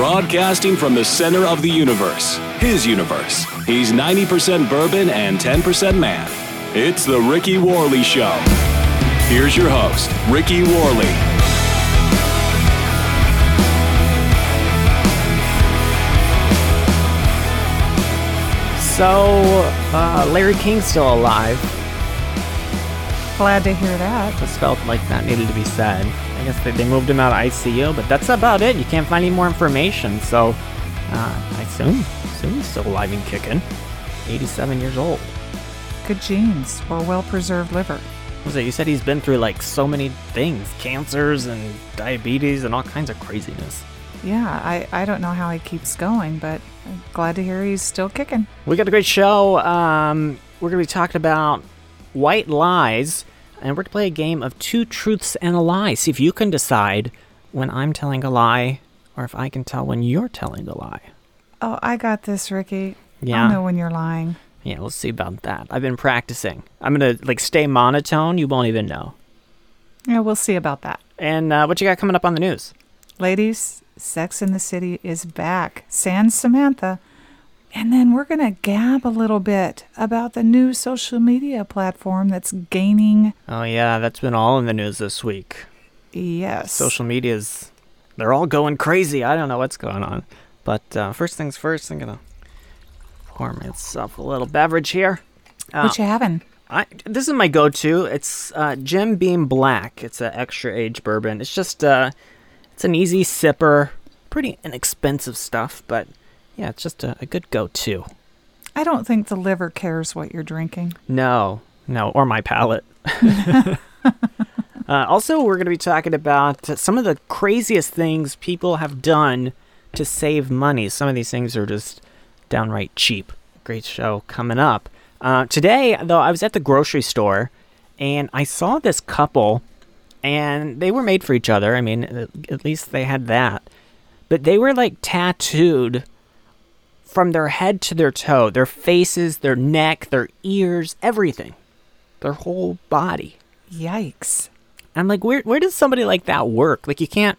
Broadcasting from the center of the universe, his universe. He's 90% bourbon and 10% man. It's The Ricky Worley Show. Here's your host, Ricky Worley. So, uh, Larry King's still alive. Glad to hear that. Just felt like that needed to be said. I guess they, they moved him out of ICU, but that's about it. You can't find any more information, so uh, I assume, assume he's still alive and kicking. 87 years old. Good genes or well preserved liver. Was it? You said he's been through like so many things cancers and diabetes and all kinds of craziness. Yeah, I, I don't know how he keeps going, but I'm glad to hear he's still kicking. We got a great show. Um, we're going to be talking about white lies, and we're going to play a game of two truths and a lie. See if you can decide when I'm telling a lie or if I can tell when you're telling a lie. Oh, I got this, Ricky. Yeah. I know when you're lying. Yeah, we'll see about that. I've been practicing. I'm going to like stay monotone. You won't even know. Yeah, we'll see about that. And uh, what you got coming up on the news? Ladies, Sex in the City is back. Sans Samantha. And then we're going to gab a little bit about the new social media platform that's gaining. Oh, yeah, that's been all in the news this week. Yes. Social media's, they're all going crazy. I don't know what's going on. But uh, first things first, I'm going to pour myself a little beverage here. Uh, What you having? I, this is my go-to. It's uh, Jim Beam Black. It's an extra age bourbon. It's just uh, it's an easy sipper, pretty inexpensive stuff, but yeah, it's just a, a good go-to. I don't think the liver cares what you're drinking. No, no, or my palate. uh, also, we're going to be talking about some of the craziest things people have done to save money. Some of these things are just downright cheap. Great show coming up. Uh, today, though, I was at the grocery store and I saw this couple, and they were made for each other. I mean, at least they had that. But they were like tattooed from their head to their toe, their faces, their neck, their ears, everything, their whole body. Yikes. I'm like, where where does somebody like that work? Like, you can't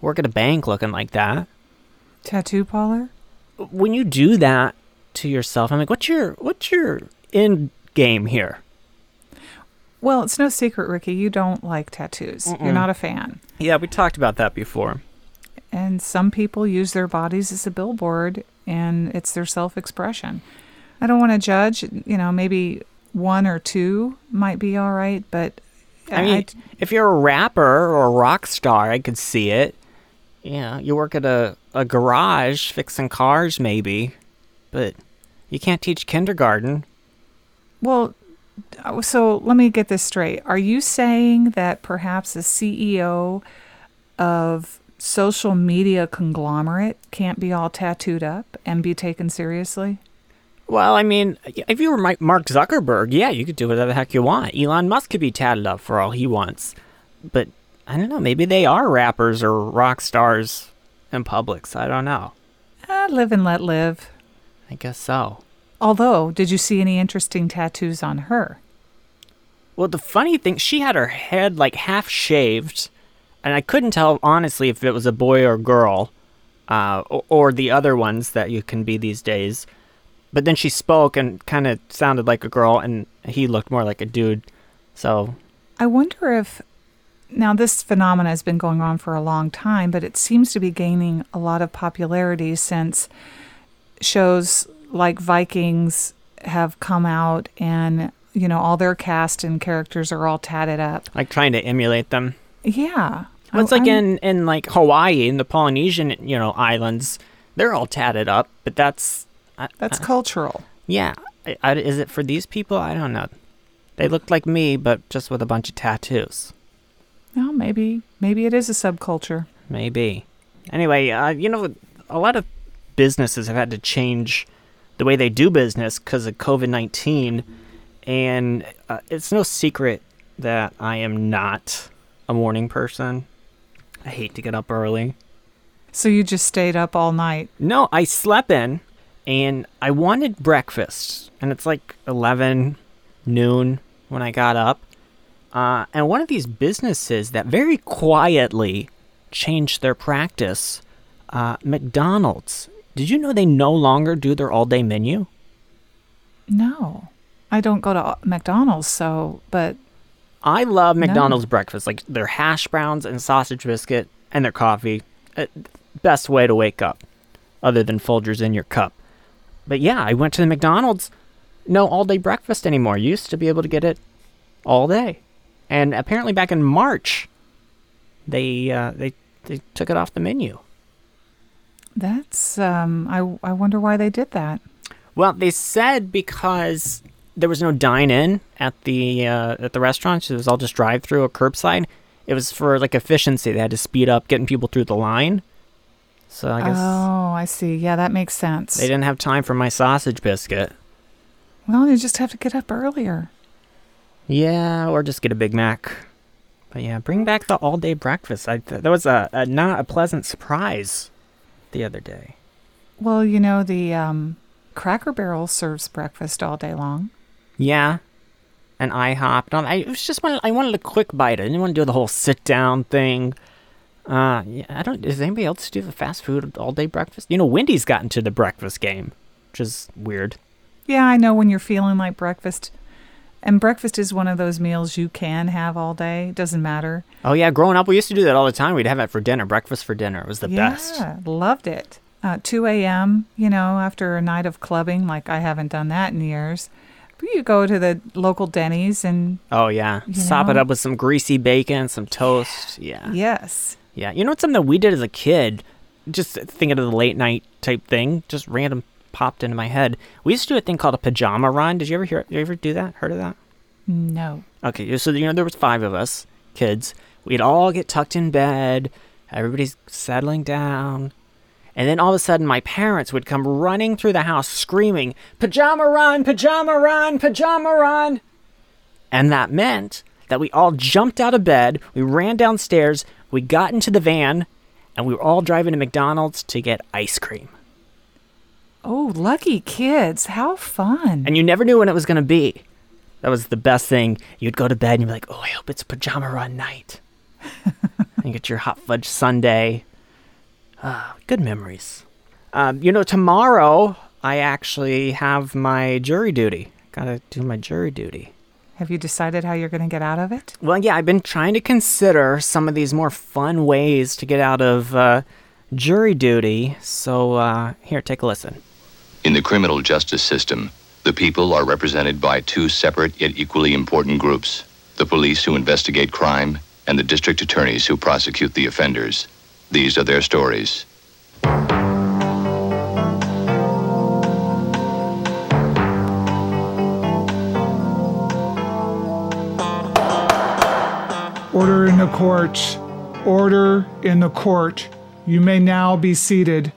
work at a bank looking like that. Tattoo parlor? When you do that to yourself, I'm like, what's your what's your end game here? Well, it's no secret, Ricky. You don't like tattoos. You're not a fan. Yeah, we talked about that before. And some people use their bodies as a billboard and it's their self expression. I don't want to judge. You know, maybe one or two might be all right, but I mean, if you're a rapper or a rock star, I could see it. Yeah, you work at a, a garage fixing cars, maybe, but you can't teach kindergarten. well, so let me get this straight. Are you saying that perhaps a CEO of social media conglomerate can't be all tattooed up and be taken seriously? Well, I mean, if you were Mike- Mark Zuckerberg, yeah, you could do whatever the heck you want. Elon Musk could be tatted up for all he wants. But I don't know, maybe they are rappers or rock stars in public. So I don't know. Ah, live and let live. I guess so. Although, did you see any interesting tattoos on her? Well, the funny thing, she had her head like half shaved, and I couldn't tell honestly if it was a boy or girl, uh, or, or the other ones that you can be these days. But then she spoke and kind of sounded like a girl, and he looked more like a dude. So I wonder if now this phenomena has been going on for a long time, but it seems to be gaining a lot of popularity since shows like Vikings have come out and you know all their cast and characters are all tatted up. like trying to emulate them. Yeah. Well, it's like I'm- in, in like Hawaii, in the Polynesian, you know, islands, they're all tatted up, but that's I, that's I- cultural. yeah. I, is it for these people? I don't know. They looked like me, but just with a bunch of tattoos. Well, maybe maybe it is a subculture. Maybe. Anyway, uh, you know, a lot of businesses have had to change the way they do business because of COVID 19. And uh, it's no secret that I am not a morning person. I hate to get up early. So you just stayed up all night. No, I slept in and I wanted breakfast. And it's like 11 noon when I got up. Uh, and one of these businesses that very quietly changed their practice Uh, McDonald's. Did you know they no longer do their all day menu? No, I don't go to McDonald's, so, but I love No. McDonald's breakfast, like their hash browns and sausage biscuit and their coffee. Uh, best way to wake up, other than Folgers in your cup. But yeah, I went to the McDonald's. No all day breakfast anymore. Used to be able to get it all day, and apparently back in March, they uh, they they took it off the menu. that's, um, I, I wonder why they did that. Well, they said because there was no dine in at the uh, at the restaurants, it was all just drive through or curbside. It was for like efficiency. They had to speed up getting people through the line. So I guess Oh, I see. Yeah, that makes sense. they didn't have time for my sausage biscuit. Well, you just have to get up earlier. Yeah, or just get a Big Mac. But yeah, bring back the all day breakfast. I th- that was a, a not a pleasant surprise the other day. Well, you know, the um, Cracker Barrel serves breakfast all day long. Yeah. And IHOP. No, I it was just wanted, I wanted a quick bite. I didn't want to do the whole sit down thing. Uh, yeah, I don't. Does anybody else do the fast food all day breakfast? You know, Wendy's got into the breakfast game, which is weird. Yeah, I know when you're feeling like breakfast. And breakfast is one of those meals you can have all day. Doesn't matter. Oh yeah, growing up, we used to do that all the time. We'd have it for dinner, breakfast for dinner. It was the yeah, best. loved it. Uh, 2 a.m., you know, after a night of clubbing, like I haven't done that in years. You go to the local Denny's and Oh yeah, sop it up with some greasy bacon, some toast. Yeah, yes. yeah. You know what's something that we did as a kid? Just thinking of the late night type thing. Just random popped into my head. We used to do a thing called a pajama run. Did you ever hear? You ever do that? Heard of that? No. Okay, so you know there was five of us kids. We'd all get tucked in bed. Everybody's settling down. And then all of a sudden, my parents would come running through the house screaming, Pajama run, pajama run, pajama run. And that meant that we all jumped out of bed, we ran downstairs, we got into the van, and we were all driving to McDonald's to get ice cream. Oh, lucky kids. How fun. And you never knew when it was going to be. That was the best thing. You'd go to bed and you'd be like, oh, I hope it's pajama run night. and you get your hot fudge sundae. Ah, good memories. Um, you know, tomorrow I actually have my jury duty. Gotta do my jury duty. Have you decided how you're going to get out of it? Well, yeah, I've been trying to consider some of these more fun ways to get out of uh, jury duty. So, uh, here, take a listen. In the criminal justice system, the people are represented by two separate yet equally important groups the police who investigate crime and the district attorneys who prosecute the offenders. These are their stories. Order in the court. Order in the court. You may now be seated.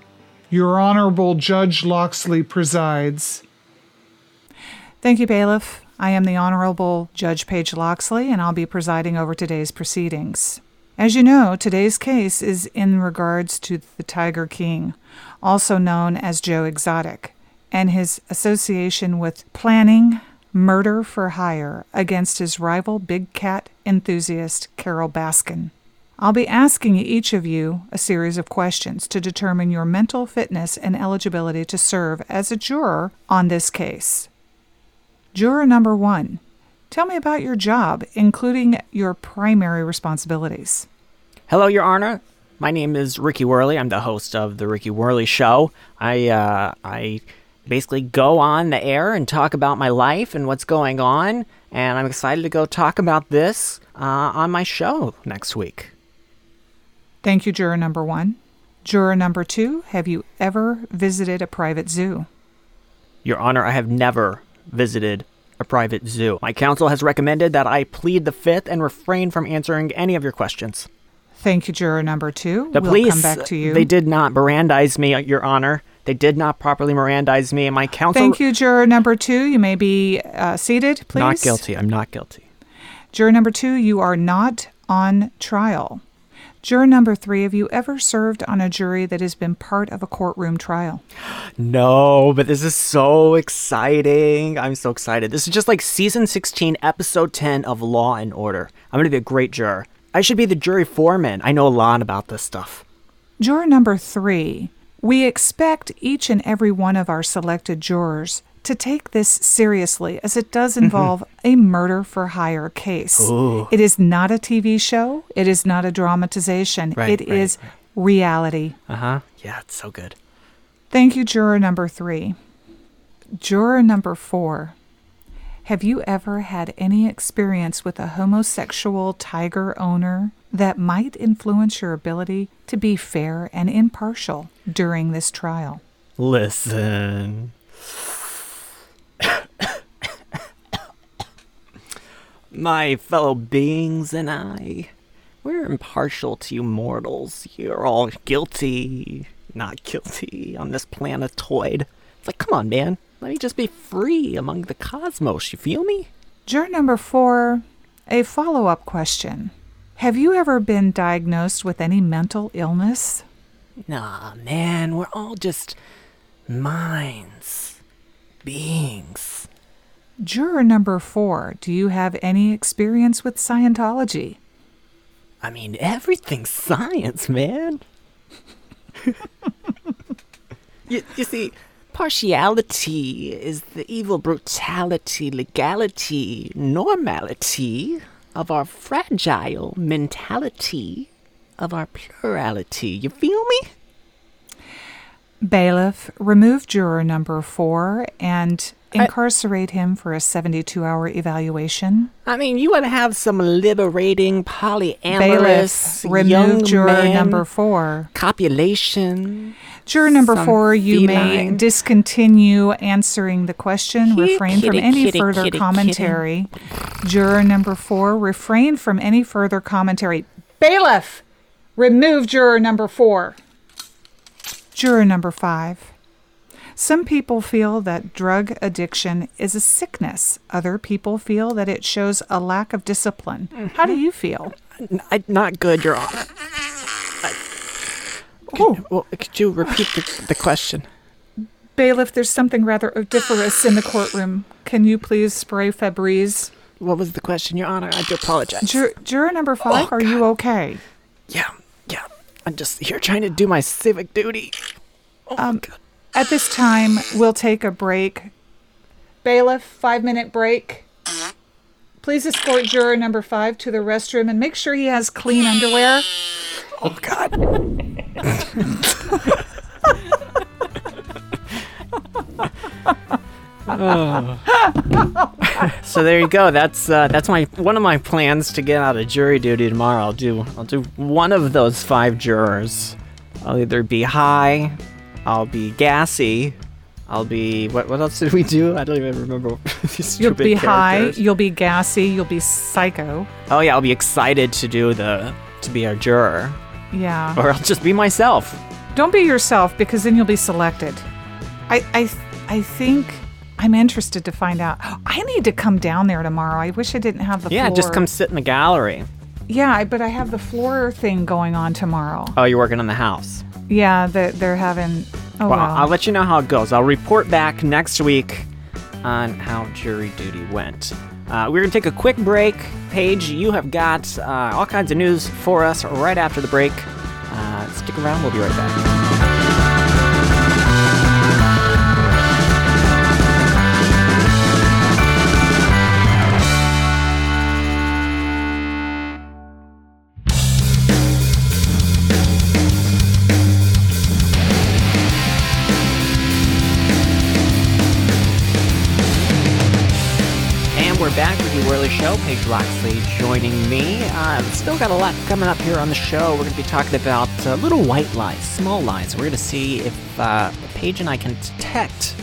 Your Honorable Judge Loxley presides. Thank you, bailiff. I am the Honorable Judge Paige Loxley, and I'll be presiding over today's proceedings. As you know, today's case is in regards to the Tiger King, also known as Joe Exotic, and his association with planning murder for hire against his rival big cat enthusiast Carole Baskin. I'll be asking each of you a series of questions to determine your mental fitness and eligibility to serve as a juror on this case. Juror number one, tell me about your job, including your primary responsibilities. Hello, Your Honor. My name is Ricky Worley. I'm the host of the Ricky Worley Show. I uh, I basically go on the air and talk about my life and what's going on, and I'm excited to go talk about this uh, on my show next week. Thank you, juror number one. Juror number two, have you ever visited a private zoo? Your Honor, I have never visited a private zoo. My counsel has recommended that I plead the fifth and refrain from answering any of your questions. Thank you, juror number two. The we'll police, come back to you. they did not Mirandize me, Your Honor. They did not properly Mirandize me, and my counsel. Thank you, juror number two. You may be uh, seated, please. Not guilty. I'm not guilty. Juror number two, you are not on trial. Juror number three, have you ever served on a jury that has been part of a courtroom trial? No, but this is so exciting. I'm so excited. This is just like season 16, episode 10 of Law and Order. I'm going to be a great juror. I should be the jury foreman. I know a lot about this stuff. Juror number three. We expect each and every one of our selected jurors to take this seriously as it does involve a murder for hire case. Ooh. It is not a TV show, it is not a dramatization, Right, It right, is reality. Uh huh. Yeah, it's so good. Thank you, juror number three. Juror number four. Have you ever had any experience with a homosexual tiger owner that might influence your ability to be fair and impartial during this trial? Listen. My fellow beings and I, we're impartial to you mortals. You're all guilty, not guilty on this planetoid. It's like, come on, man. Let me just be free among the cosmos. You feel me? Juror number four, a follow up question. Have you ever been diagnosed with any mental illness? Nah, man. We're all just minds, beings. Juror number four, do you have any experience with Scientology? I mean, everything's science, man. you, you see, partiality is the evil brutality, legality, normality of our fragile mentality, of our plurality. You feel me? Bailiff, remove juror number four and incarcerate him for a 72 hour evaluation. I mean, you want to have some liberating, polyamorous, Bailiff, remove young juror man number four. copulation. Juror number four, you may discontinue answering the question. Kitty, refrain from any kitty, further kitty, commentary. Juror number four, refrain from any further commentary. Bailiff, remove juror number four. Juror number five. Some people feel that drug addiction is a sickness. Other people feel that it shows a lack of discipline. How do mm-hmm. you feel? I- not good, Your Honor. Oh, Well, could you repeat the, the question? bailiff, there's something rather odoriferous in the courtroom. Can you please spray Febreze? What was the question, Your Honor? I do apologize. Jur- juror number five, Oh, are you okay? Yeah. I'm just here trying to do my civic duty. Oh, um, God. At this time, we'll take a break. Bailiff, five minute break. Please escort juror number five to the restroom and make sure he has clean underwear. Oh, God. Oh. so there you go. That's uh, that's my one of my plans to get out of jury duty tomorrow. I'll do I'll do one of those five jurors. I'll either be high, I'll be gassy, I'll be what what else did we do? I don't even remember. You'll be high, you'll be gassy, you'll be psycho. Oh yeah, I'll be excited to do the to be a juror, Yeah. or I'll just be myself. Don't be yourself because then you'll be selected. I I I think I'm interested to find out. I need to come down there tomorrow. I wish I didn't have the Yeah, floor. just come sit in the gallery. Yeah, I- but I have the floor thing going on tomorrow. Oh, you're working on the house. Yeah, they're, they're having. Oh, Well, well. I'll let you know how it goes. I'll report back next week on how jury duty went. Uh, we're going to take a quick break. Paige, you have got uh, all kinds of news for us right after the break. Uh, stick around, we'll be right back. Show. Paige Loxley joining me. Uh, still got a lot coming up here on the show. We're going to be talking about uh, little white lies, small lies. We're going to see if uh, Paige and I can detect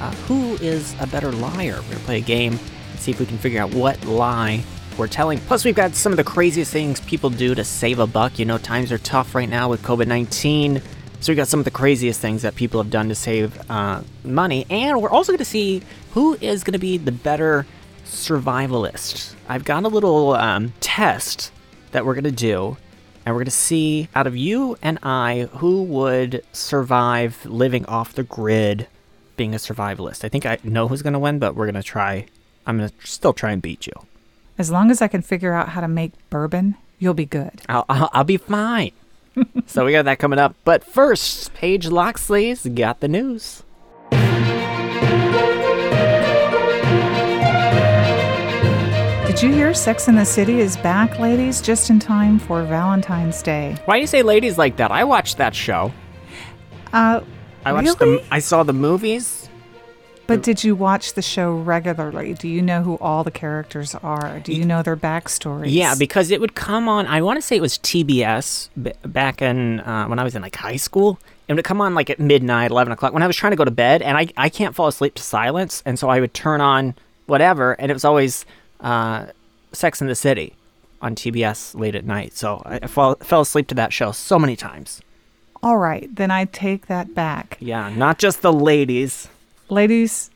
uh, who is a better liar. We're going to play a game and see if we can figure out what lie we're telling. Plus, we've got some of the craziest things people do to save a buck. You know, times are tough right now with COVID 19. So we got some of the craziest things that people have done to save uh, money, and we're also going to see who is going to be the better survivalist. I've got a little um, test that we're going to do, and we're going to see out of you and I who would survive living off the grid, being a survivalist. I think I know who's going to win, but we're going to try. I'm going to still try and beat you. as long as I can figure out how to make bourbon, you'll be good. I'll, I'll, I'll be fine. so we got that coming up. But first, Paige Loxley's got the news. Did you hear Sex in the City is back, ladies, just in time for Valentine's Day? Why do you say ladies like that? I watched that show. Uh, I watched really? the I saw the movies. But did you watch the show regularly? Do you know who all the characters are? Do you know their backstories? Yeah, because it would come on. I want to say it was TBS b- back in uh, when I was in like high school. It would come on like at midnight, eleven o'clock when I was trying to go to bed, and I I can't fall asleep to silence, and so I would turn on whatever, and it was always uh, Sex in the City on TBS late at night. So I, I fall, fell asleep to that show so many times. All right, then I take that back. Yeah, not just the ladies. Ladies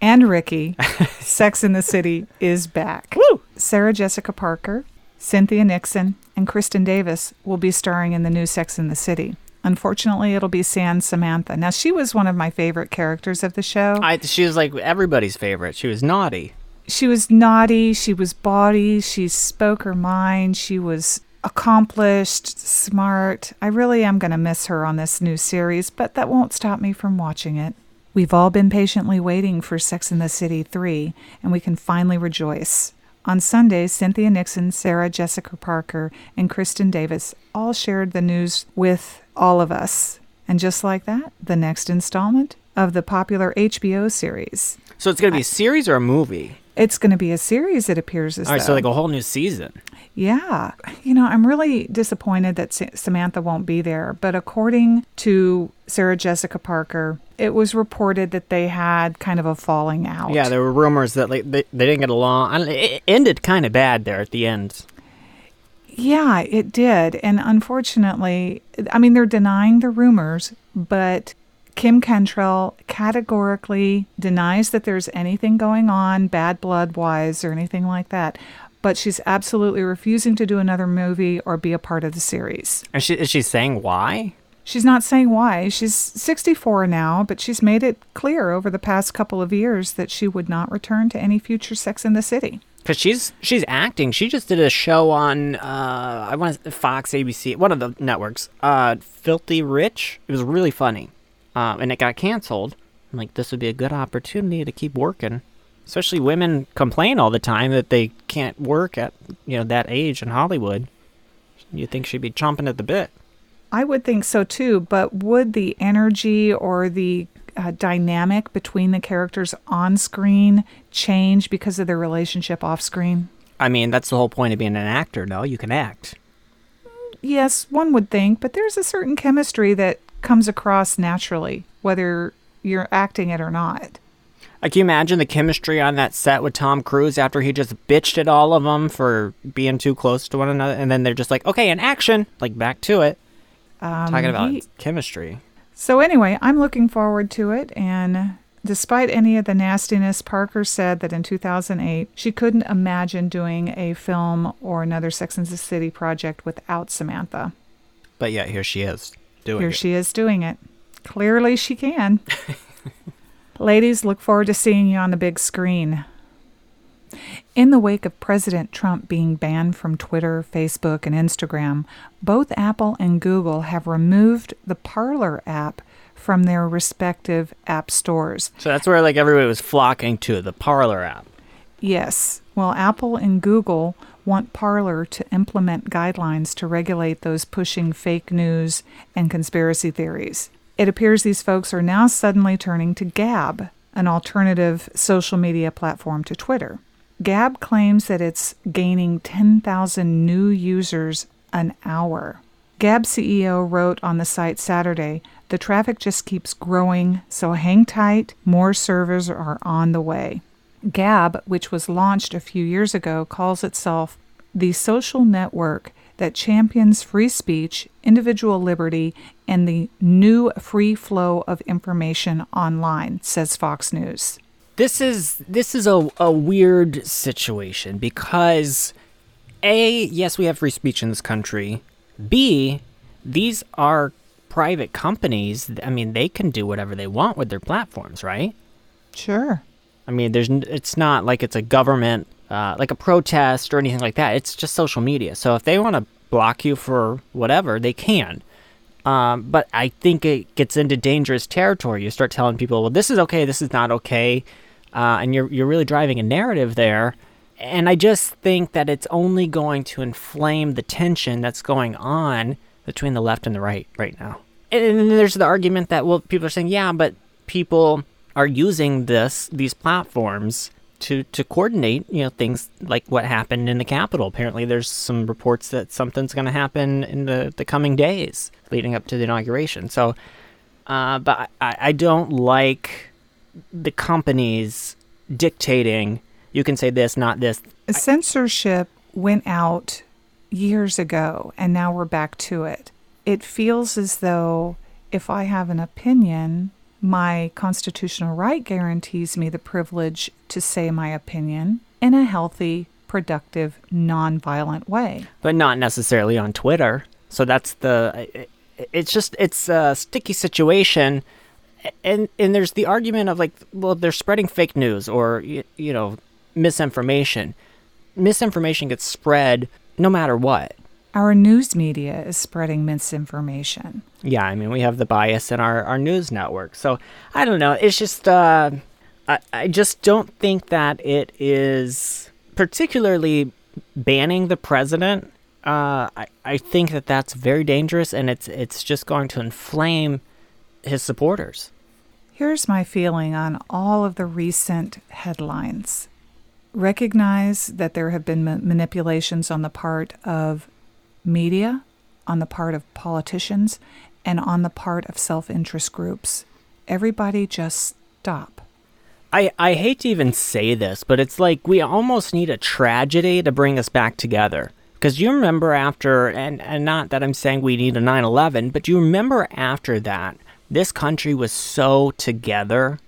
and Ricky, Sex in the City is back. Woo! Sarah Jessica Parker, Cynthia Nixon, and Kristin Davis will be starring in the new Sex in the City. Unfortunately, it'll be San Samantha. Now, she was one of my favorite characters of the show. I she was like everybody's favorite. She was naughty. She was naughty, she was bawdy, she spoke her mind, she was accomplished, smart. I really am going to miss her on this new series, but that won't stop me from watching it. We've all been patiently waiting for Sex in the City 3, and we can finally rejoice. On Sunday, Cynthia Nixon, Sarah Jessica Parker, and Kristin Davis all shared the news with all of us. And just like that, the next installment of the popular HBO series. So it's gonna be a series or a movie? It's going to be a series, it appears as All right, though. so like a whole new season. Yeah. You know, I'm really disappointed that Sa- Samantha won't be there. But according to Sarah Jessica Parker, it was reported that they had kind of a falling out. Yeah, there were rumors that like they, they didn't get along. I don't, it ended kind of bad there at the end. Yeah, it did. And unfortunately, I mean, they're denying the rumors, but Kim Cattrall categorically denies that there's anything going on bad blood wise or anything like that. But she's absolutely refusing to do another movie or be a part of the series. And she is she saying why? She's not saying why. She's 64 now, but she's made it clear over the past couple of years that she would not return to any future Sex in the City. Because she's she's acting. She just did a show on uh I want Fox, ABC, one of the networks. Uh, Filthy Rich. It was really funny, um, and it got canceled. I'm like, this would be a good opportunity to keep working. Especially women complain all the time that they can't work at you know that age in Hollywood. You think she'd be chomping at the bit? I would think so too, but would the energy or the uh, dynamic between the characters on screen change because of their relationship off screen? I mean, that's the whole point of being an actor. No, you can act. Yes, one would think, but there's a certain chemistry that comes across naturally, whether you're acting it or not. Like, can you imagine the chemistry on that set with Tom Cruise after he just bitched at all of them for being too close to one another, and then they're just like, "Okay, in action!" Like back to it. Talking about Um, he- chemistry. So anyway, I'm looking forward to it and despite any of the nastiness, Parker said that in 2008 she couldn't imagine doing a film or another Sex and the City project without Samantha. But yet here she is doing Here it. she is doing it. Clearly she can. Ladies, look forward to seeing you on the big screen. In the wake of President Trump being banned from Twitter, Facebook, and Instagram, both Apple and Google have removed the Parler app from their respective app stores. so that's where like everybody was flocking to the Parler app. Yes, well, Apple and Google want Parler to implement guidelines to regulate those pushing fake news and conspiracy theories. It appears these folks are now suddenly turning to Gab, an alternative social media platform to Twitter. Gab claims that it's gaining 10,000 new users an hour. Gab CEO wrote on the site Saturday the traffic just keeps growing, so hang tight, more servers are on the way. Gab, which was launched a few years ago, calls itself the social network that champions free speech, individual liberty, and the new free flow of information online, says Fox News. This is this is a, a weird situation because A, yes, we have free speech in this country. B, these are private companies. I mean, they can do whatever they want with their platforms, right? Sure. I mean, there's it's not like it's a government, uh, like a protest or anything like that. It's just social media. So if they want to block you for whatever, they can. Um, but I think it gets into dangerous territory. You start telling people, well, this is okay, this is not okay. Uh, and you're, you're really driving a narrative there. And I just think that it's only going to inflame the tension that's going on between the left and the right right now. And, and then there's the argument that, well, people are saying, yeah, but people are using this, these platforms to to coordinate you know things like what happened in the Capitol. Apparently, there's some reports that something's going to happen in the the coming days leading up to the inauguration. So, uh, but I, I don't like the companies dictating. You can say this, not this. Censorship went out years ago, and now we're back to it. It feels as though if I have an opinion my constitutional right guarantees me the privilege to say my opinion in a healthy, productive, nonviolent way. But not necessarily on Twitter. So that's the. It's just it's a sticky situation, and and there's the argument of like, well, they're spreading fake news or you, you know misinformation. Misinformation gets spread no matter what our news media is spreading misinformation. Yeah, I mean, we have the bias in our, our news network. So I don't know. It's just, uh, I, I just don't think that it is particularly banning the president. Uh, I, I think that that's very dangerous and it's, it's just going to inflame his supporters. Here's my feeling on all of the recent headlines. Recognize that there have been ma- manipulations on the part of media, on the part of politicians, and on the part of self interest groups. Everybody just stop. I, I hate to even say this, but it's like we almost need a tragedy to bring us back together. Because you remember after, and, and not that I'm saying we need a 9 11, but you remember after that, this country was so together.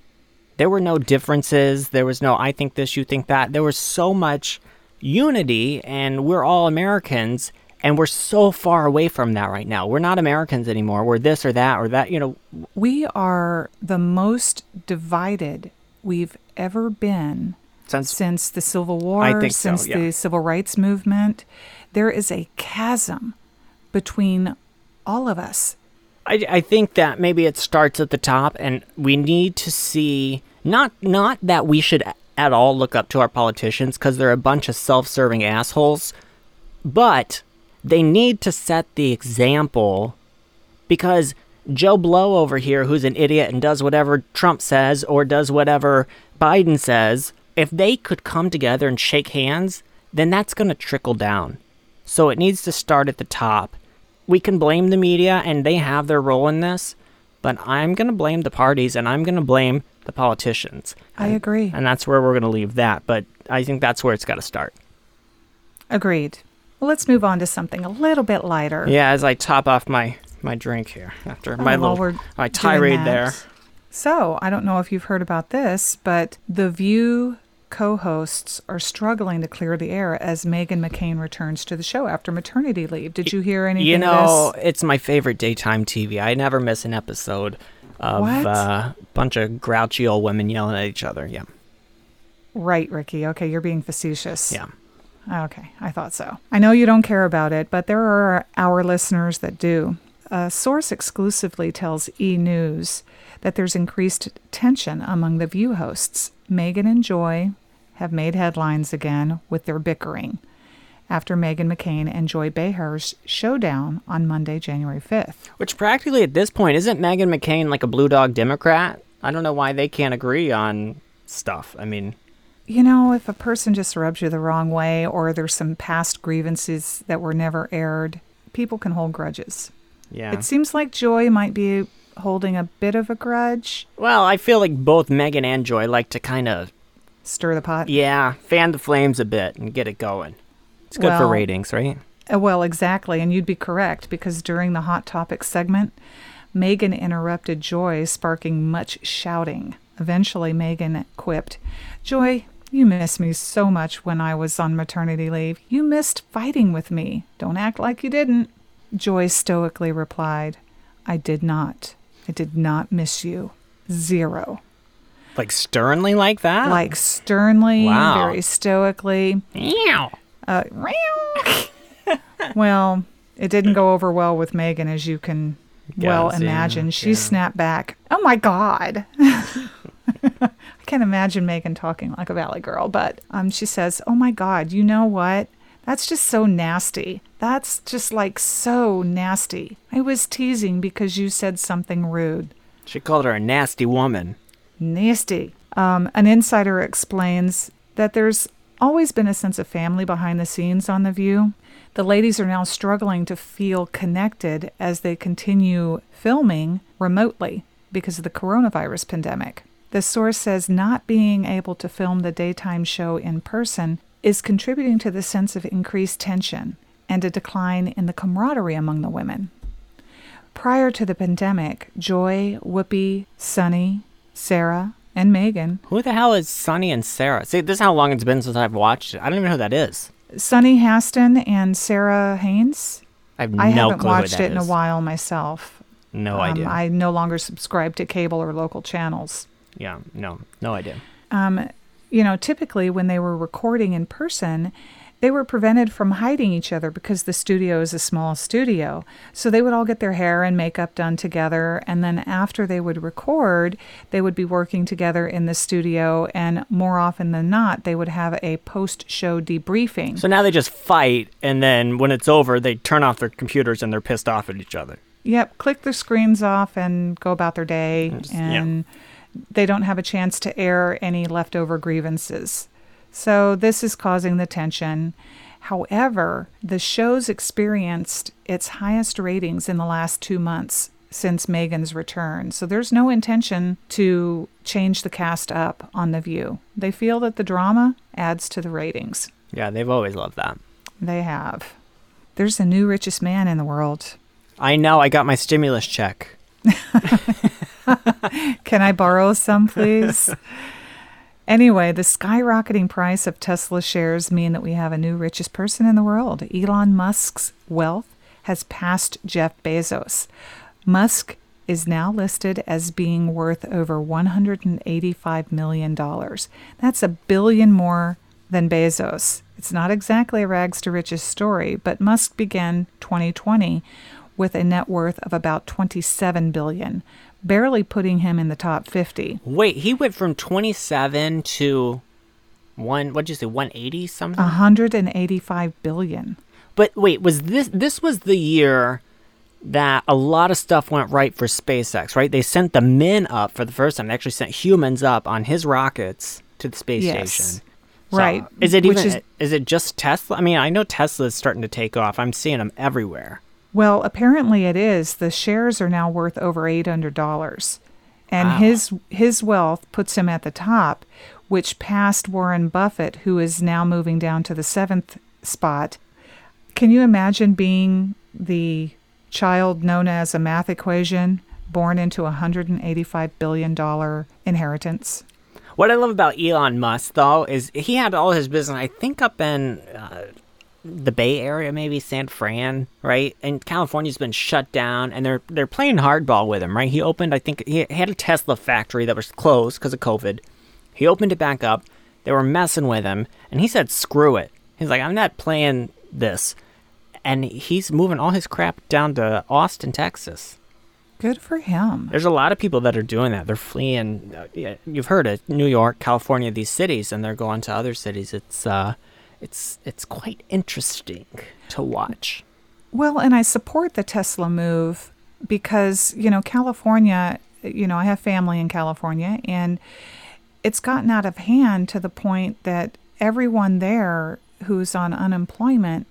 There were no differences. There was no, I think this, you think that. There was so much unity, and we're all Americans. And we're so far away from that right now. We're not Americans anymore. We're this or that or that, you know. We are the most divided we've ever been since, since the Civil War, since so, yeah. the Civil Rights Movement. There is a chasm between all of us. I, I think that maybe it starts at the top, and we need to see not not that we should at all look up to our politicians because they're a bunch of self-serving assholes, but they need to set the example because Joe Blow over here, who's an idiot and does whatever Trump says or does whatever Biden says, if they could come together and shake hands, then that's going to trickle down. So it needs to start at the top. We can blame the media and they have their role in this, but I'm going to blame the parties and I'm going to blame the politicians. I agree. And that's where we're going to leave that, but I think that's where it's got to start. Agreed. Well, let's move on to something a little bit lighter. Yeah, as I top off my my drink here after my oh, well, little my tirade there. So I don't know if you've heard about this, but the View co-hosts are struggling to clear the air as Meghan McCain returns to the show after maternity leave. Did you hear anything? You know, it's my favorite daytime TV. I never miss an episode of a uh, bunch of grouchy old women yelling at each other. Yeah. Right, Ricky. Okay, you're being facetious. Yeah. Oh, okay, I thought so. I know you don't care about it, but there are our listeners that do. A source exclusively tells E! News that there's increased tension among the View hosts. Meghan and Joy have made headlines again with their bickering after Meghan McCain and Joy Behar's showdown on Monday, January 5th. Which practically at this point, isn't Meghan McCain like a blue dog Democrat? I don't know why they can't agree on stuff. I mean, you know, if a person just rubs you the wrong way or there's some past grievances that were never aired, people can hold grudges. Yeah. It seems like Joy might be holding a bit of a grudge. Well, I feel like both Meghan and Joy like to kind of stir the pot. Yeah, fan the flames a bit and get it going. It's good well, for ratings, right? Uh, well, exactly. And you'd be correct because during the Hot Topic segment, Meghan interrupted Joy, sparking much shouting. Eventually, Meghan quipped, Joy, you missed me so much when I was on maternity leave. You missed fighting with me. Don't act like you didn't. Joy stoically replied, I did not. I did not miss you. Zero. Like sternly like that? Like sternly, wow. very stoically. Meow. Uh, well, It didn't go over well with Meghan, as you can well yeah, imagine. She yeah. snapped back. Oh my God. I can't imagine Meghan talking like a Valley girl, but um, she says, Oh my God, you know what? That's just so nasty. That's just like so nasty. I was teasing because you said something rude. She called her a nasty woman. Nasty. Um, an insider explains that there's always been a sense of family behind the scenes on The View. The ladies are now struggling to feel connected as they continue filming remotely because of the coronavirus pandemic. The source says not being able to film the daytime show in person is contributing to the sense of increased tension and a decline in the camaraderie among the women. Prior to the pandemic, Joy, Whoopi, Sunny, Sarah, and Meghan Who the hell is Sunny and Sarah? See, this is how long it's been since I've watched it. I don't even know who that is. Sunny Hostin and Sara Haines. I have I no haven't watched it in a while myself. No Um, idea. I no longer subscribe to cable or local channels. Yeah, no, no idea. Um, you know, typically when they were recording in person, they were prevented from hiding each other because the studio is a small studio. So they would all get their hair and makeup done together. And then after they would record, they would be working together in the studio. And more often than not, they would have a post show debriefing. So now they just fight, and then when it's over, they turn off their computers and they're pissed off at each other. Yep, click their screens off and go about their day, Just- yeah. They don't have a chance to air any leftover grievances. So this is causing the tension. However, the show's experienced its highest ratings in the last two months since Meghan's return. So there's no intention to change the cast up on The View. They feel that the drama adds to the ratings. Yeah, they've always loved that. They have. There's a new richest man in the world. I know. I got my stimulus check. Can I borrow some, please? anyway, the skyrocketing price of Tesla shares mean that we have a new richest person in the world. Elon Musk's wealth has passed Jeff Bezos. Musk is now listed as being worth over $185 million. That's a billion more than Bezos. It's not exactly a rags to riches story, but Musk began 2020 with a net worth of about 27 billion, barely putting him in the top 50. Wait, he went from 27 to one. What'd you say? 180 something. 185 billion. But wait, was this this was the year that a lot of stuff went right for SpaceX, right? They sent the men up for the first time. They actually sent humans up on his rockets to the space Yes. station. So, Right, Is it even? is- Is, it just Tesla? I mean, I know Tesla is starting to take off. I'm seeing them everywhere. Well, apparently it is. The shares are now worth over $800. And Wow. his his wealth puts him at the top, which passed Warren Buffett, who is now moving down to the 7th spot. Can you imagine being the child known as a math equation born into a $185 billion inheritance? What I love about Elon Musk, though, is he had all his business, I think, up in uh, the Bay Area, maybe San Fran, right? And California's been shut down, and they're they're playing hardball with him, right? He opened, I think, he had a Tesla factory that was closed because of COVID. He opened it back up. They were messing with him, and he said, "Screw it." He's like, "I'm not playing this," and he's moving all his crap down to Austin, Texas. Good for him. There's a lot of people that are doing that. They're fleeing. Uh, you've heard it, New York, California, these cities, and they're going to other cities. It's uh, it's it's quite interesting to watch. Well, and I support the Tesla move because, you know, California, you know, I have family in California and it's gotten out of hand to the point that everyone there who's on unemployment,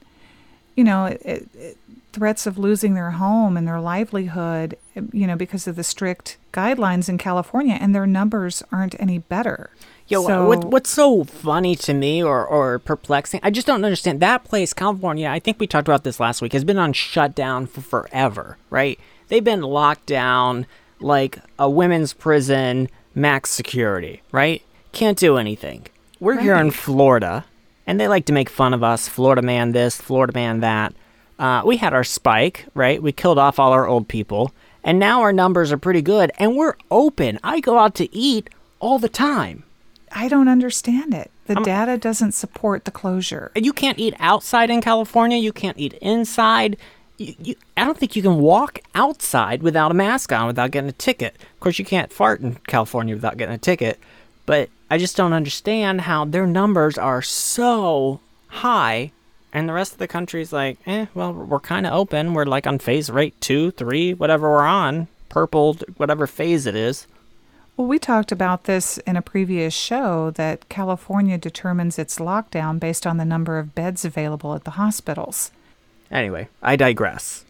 you know, it, it, it- threats of losing their home and their livelihood, you know, because of the strict guidelines in California, and their numbers aren't any better. Yo, So- what, what's so funny to me or, or perplexing? I just don't understand. That place, California, I think we talked about this last week, has been on shutdown for forever, right? They've been locked down like a women's prison, max security, right? Can't do anything. We're here in Florida, and they like to make fun of us Florida man this, Florida man that. Uh, we had our spike, right? We killed off all our old people, and now our numbers are pretty good, and we're open. I go out to eat all the time. I don't understand it. The data doesn't support the closure. You can't eat outside in California. You can't eat inside. you, you, I don't think you can walk outside without a mask on without getting a ticket. Of course, you can't fart in California without getting a ticket, but I just don't understand how their numbers are so high, and the rest of the country's like, eh, well, we're kind of open. We're like on phase rate two, three, whatever we're on, purple, whatever phase it is. Well, we talked about this in a previous show that California determines its lockdown based on the number of beds available at the hospitals. Anyway, I digress.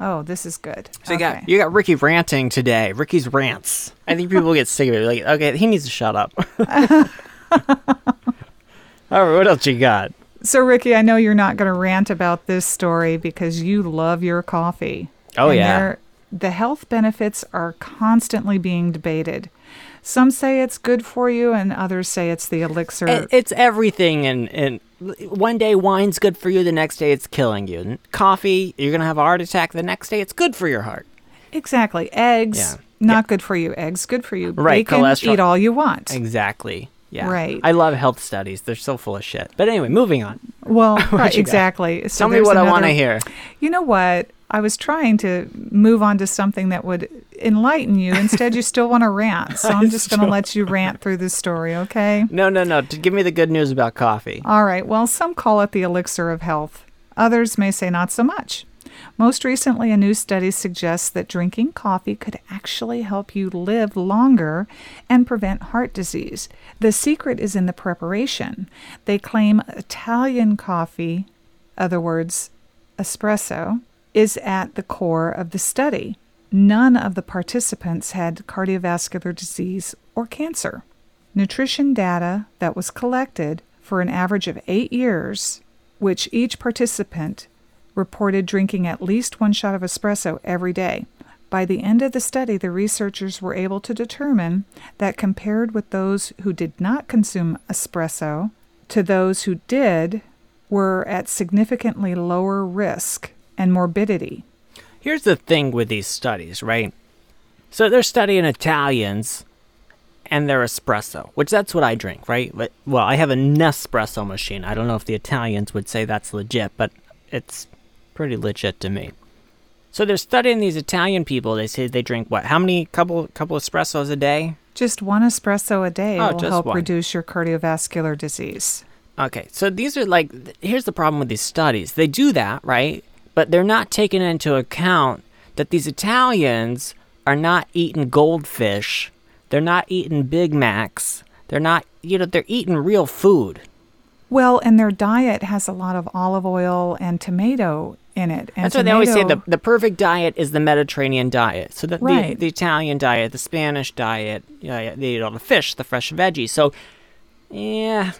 Oh, this is good. So you got you got Ricky ranting today. Ricky's rants. I think people get sick of it. Like, okay, he needs to shut up. All right, what else you got? so, Ricky, I know you're not going to rant about this story because you love your coffee. Oh, And yeah. there- The health benefits are constantly being debated. Some say it's good for you, and others say it's the elixir. It- it's everything, and and one day wine's good for you, the next day it's killing you. Coffee, you're gonna have a heart attack. The next day, it's good for your heart. exactly. Eggs, Yeah. not good for you. Eggs, good for you. Right, Bacon, cholesterol. eat all you want. Exactly. Yeah. Right. I love health studies. They're so full of shit. But anyway, moving on. Well, right, exactly. So Tell me what I want to hear. You know what? I was trying to move on to something that would enlighten you. Instead, you still want to rant. So I'm just going to let you rant through this story, okay? No, no, no. Give me the good news about coffee. All right. Well, some call it the elixir of health. Others may say not so much. Most recently, a new study suggests that drinking coffee could actually help you live longer and prevent heart disease. The secret is in the preparation. They claim Italian coffee, other words, espresso, is at the core of the study. None of the participants had cardiovascular disease or cancer. Nutrition data that was collected for an average of eight years, which each participant reported drinking at least one shot of espresso every day. By the end of the study, the researchers were able to determine that compared with those who did not consume espresso to those who did, were at significantly lower risk and morbidity. Here's the thing with these studies, right? So they're studying Italians and their espresso, which that's what I drink, right? But well, I have a Nespresso machine. I don't know if the Italians would say that's legit, but it's pretty legit to me. So they're studying these Italian people. They say they drink what? How many couple couple espressos a day? Just one espresso a day Oh, will help one. reduce your cardiovascular disease. Okay, so these are like, here's the problem with these studies. They do that, right? But they're not taking into account that these Italians are not eating goldfish. They're not eating Big Macs. They're not, you know, they're eating real food. Well, and their diet has a lot of olive oil and tomato in it. And That's why they always say the, the perfect diet is the Mediterranean diet. So the, the, Right. the Italian diet, the Spanish diet, yeah, they eat all the fish, the fresh veggies. So, yeah,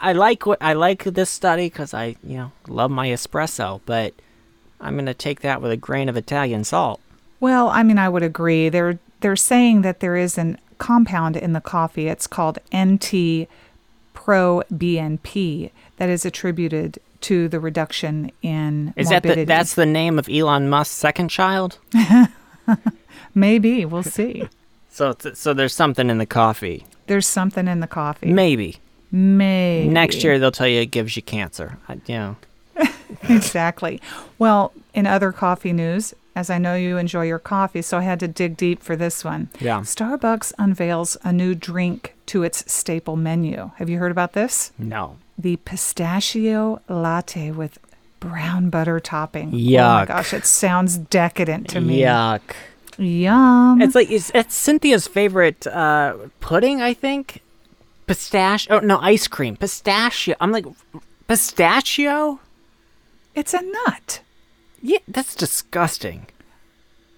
I like what I like this study because I, you know, love my espresso. But I'm gonna take that with a grain of Italian salt. Well, I mean, I would agree. They're they're saying that there is a compound in the coffee. It's called NT pro BNP that is attributed to the reduction in Is that the, that's the name of Elon Musk's second child? Maybe we'll see. So so there's something in the coffee. There's something in the coffee. Maybe Maybe next year they'll tell you it gives you cancer. I, you know. exactly. Well, in other coffee news, as I know you enjoy your coffee, so I had to dig deep for this one. Yeah. Starbucks unveils a new drink to its staple menu. Have you heard about this? No. The pistachio latte with brown butter topping. Oh my gosh, it sounds decadent to me. Yuck. Yum. It's like it's, it's Cynthia's favorite uh, pudding, I think. Pistachio. Oh no, ice cream. Pistachio. I'm like pistachio. it's a nut. Yeah, that's disgusting.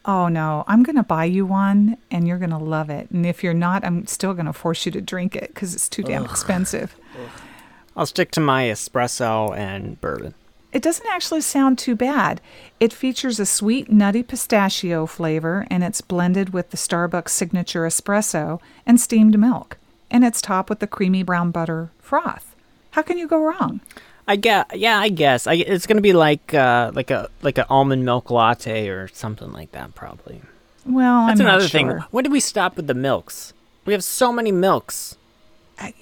Oh no, I'm going to buy you one and you're going to love it. And if you're not, I'm still going to force you to drink it because it's too damn expensive. I'll stick to my espresso and bourbon. It doesn't actually sound too bad. It features a sweet, nutty pistachio flavor and it's blended with the Starbucks signature espresso and steamed milk. And it's topped with the creamy brown butter froth. How can you go wrong? I guess. Yeah, I guess. I, it's gonna be like uh, like a like an almond milk latte or something like that, probably. Well, That's I'm another not thing. When did we stop with the milks? We have so many milks. I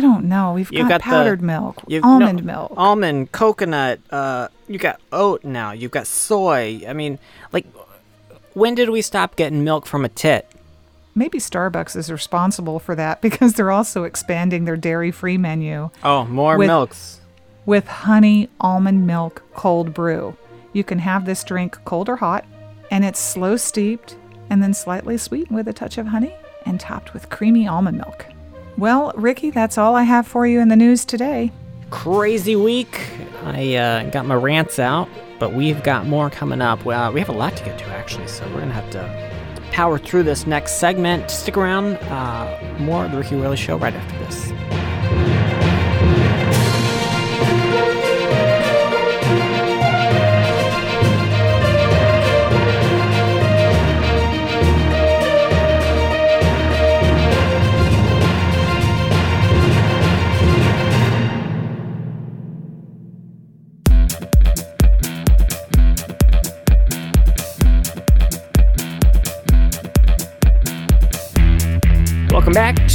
don't know. We've got, got the- powdered milk, You've- almond no, milk. almond, coconut. Uh, you got oat now. You've got soy. I mean, like, when did we stop getting milk from a tit? Maybe Starbucks is responsible for that because they're also expanding their dairy-free menu Oh, more With- milks. with honey almond milk cold brew. You can have this drink cold or hot, and it's slow steeped and then slightly sweetened with a touch of honey and topped with creamy almond milk. Well, Ricky, that's all I have for you in the news today. Crazy week. I uh, got my rants out, but we've got more coming up. Well, we have a lot to get to actually, so we're gonna have to power through this next segment. Stick around. Uh, more of the Ricky Worley Show right after this.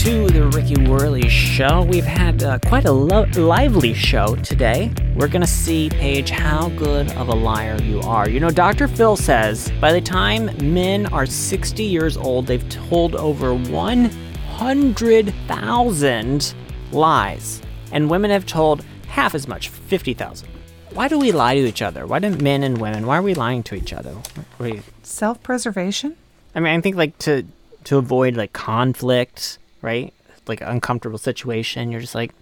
To the Ricky Worley Show. We've had uh, quite a lo- lively show today. We're going to see, Paige, how good of a liar you are. You know, Dr. Phil says by the time men are 60 years old, they've told over 100,000 lies. And women have told half as much, 50,000. Why do we lie to each other? Why do men and women, why are we lying to each other? Self preservation? I mean, I think like to to avoid like conflict, right? Like uncomfortable situation. You're just like,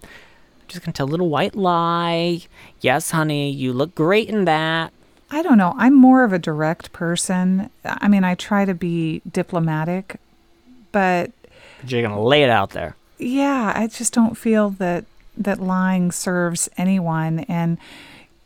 just gonna tell a little white lie. Yes, honey, you look great in that. I don't know. I'm more of a direct person. I mean, I try to be diplomatic, but But you're gonna lay it out there. yeah, I just don't feel that that lying serves anyone and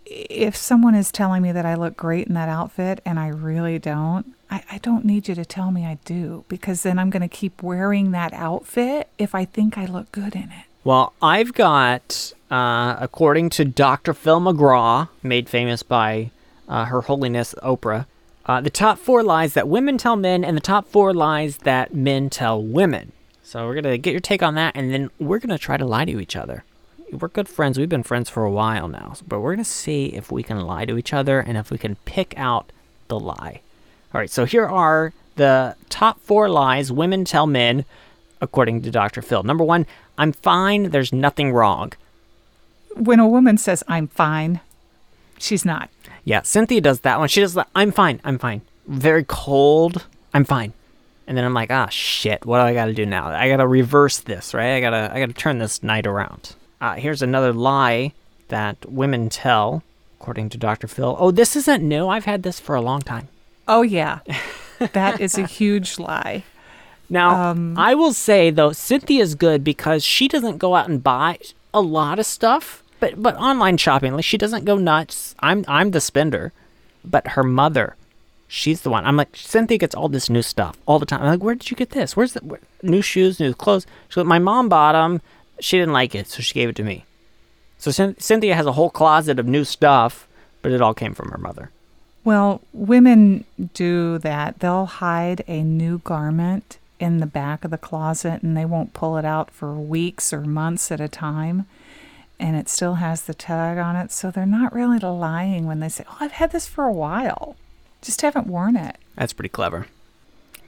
if someone is telling me that I look great in that outfit and I really don't, I, I don't need you to tell me I do because then I'm going to keep wearing that outfit if I think I look good in it. Well, I've got, uh, according to Dr. Phil McGraw, made famous by uh, Her Holiness Oprah, uh, the top four lies that women tell men and the top four lies that men tell women. So we're gonna get your take on that, and then we're gonna try to lie to each other. We're good friends. We've been friends for a while now, but we're gonna see if we can lie to each other and if we can pick out the lie. All right. So here are the top four lies women tell men, according to Dr. Phil. Number one, I'm fine. There's nothing wrong. When a woman says I'm fine, she's not. Yeah, Cynthia does that one. She does that. I'm fine. I'm fine. Very cold. I'm fine. And then I'm like, ah, shit. What do I got to do now? I got to reverse this, right? I gotta, I gotta turn this night around. Uh, here's another lie that women tell, according to Dr. Phil. Oh, this isn't new. I've had this for a long time. Oh, yeah. that is a huge lie. Now, Um, I will say though, Cynthia's good because she doesn't go out and buy a lot of stuff, but but online shopping, like she doesn't go nuts. I'm I'm the spender, but her mother, she's the one. I'm like Cynthia gets all this new stuff all the time. I'm like, where did you get this? Where's the where, new shoes, new clothes? She's like, my mom bought them. She didn't like it, so she gave it to me. So Cyn- Cynthia has a whole closet of new stuff, but it all came from her mother. Well, women do that. They'll hide a new garment in the back of the closet and they won't pull it out for weeks or months at a time. And it still has the tag on it. So they're not really lying when they say, Oh, I've had this for a while. Just haven't worn it. That's pretty clever.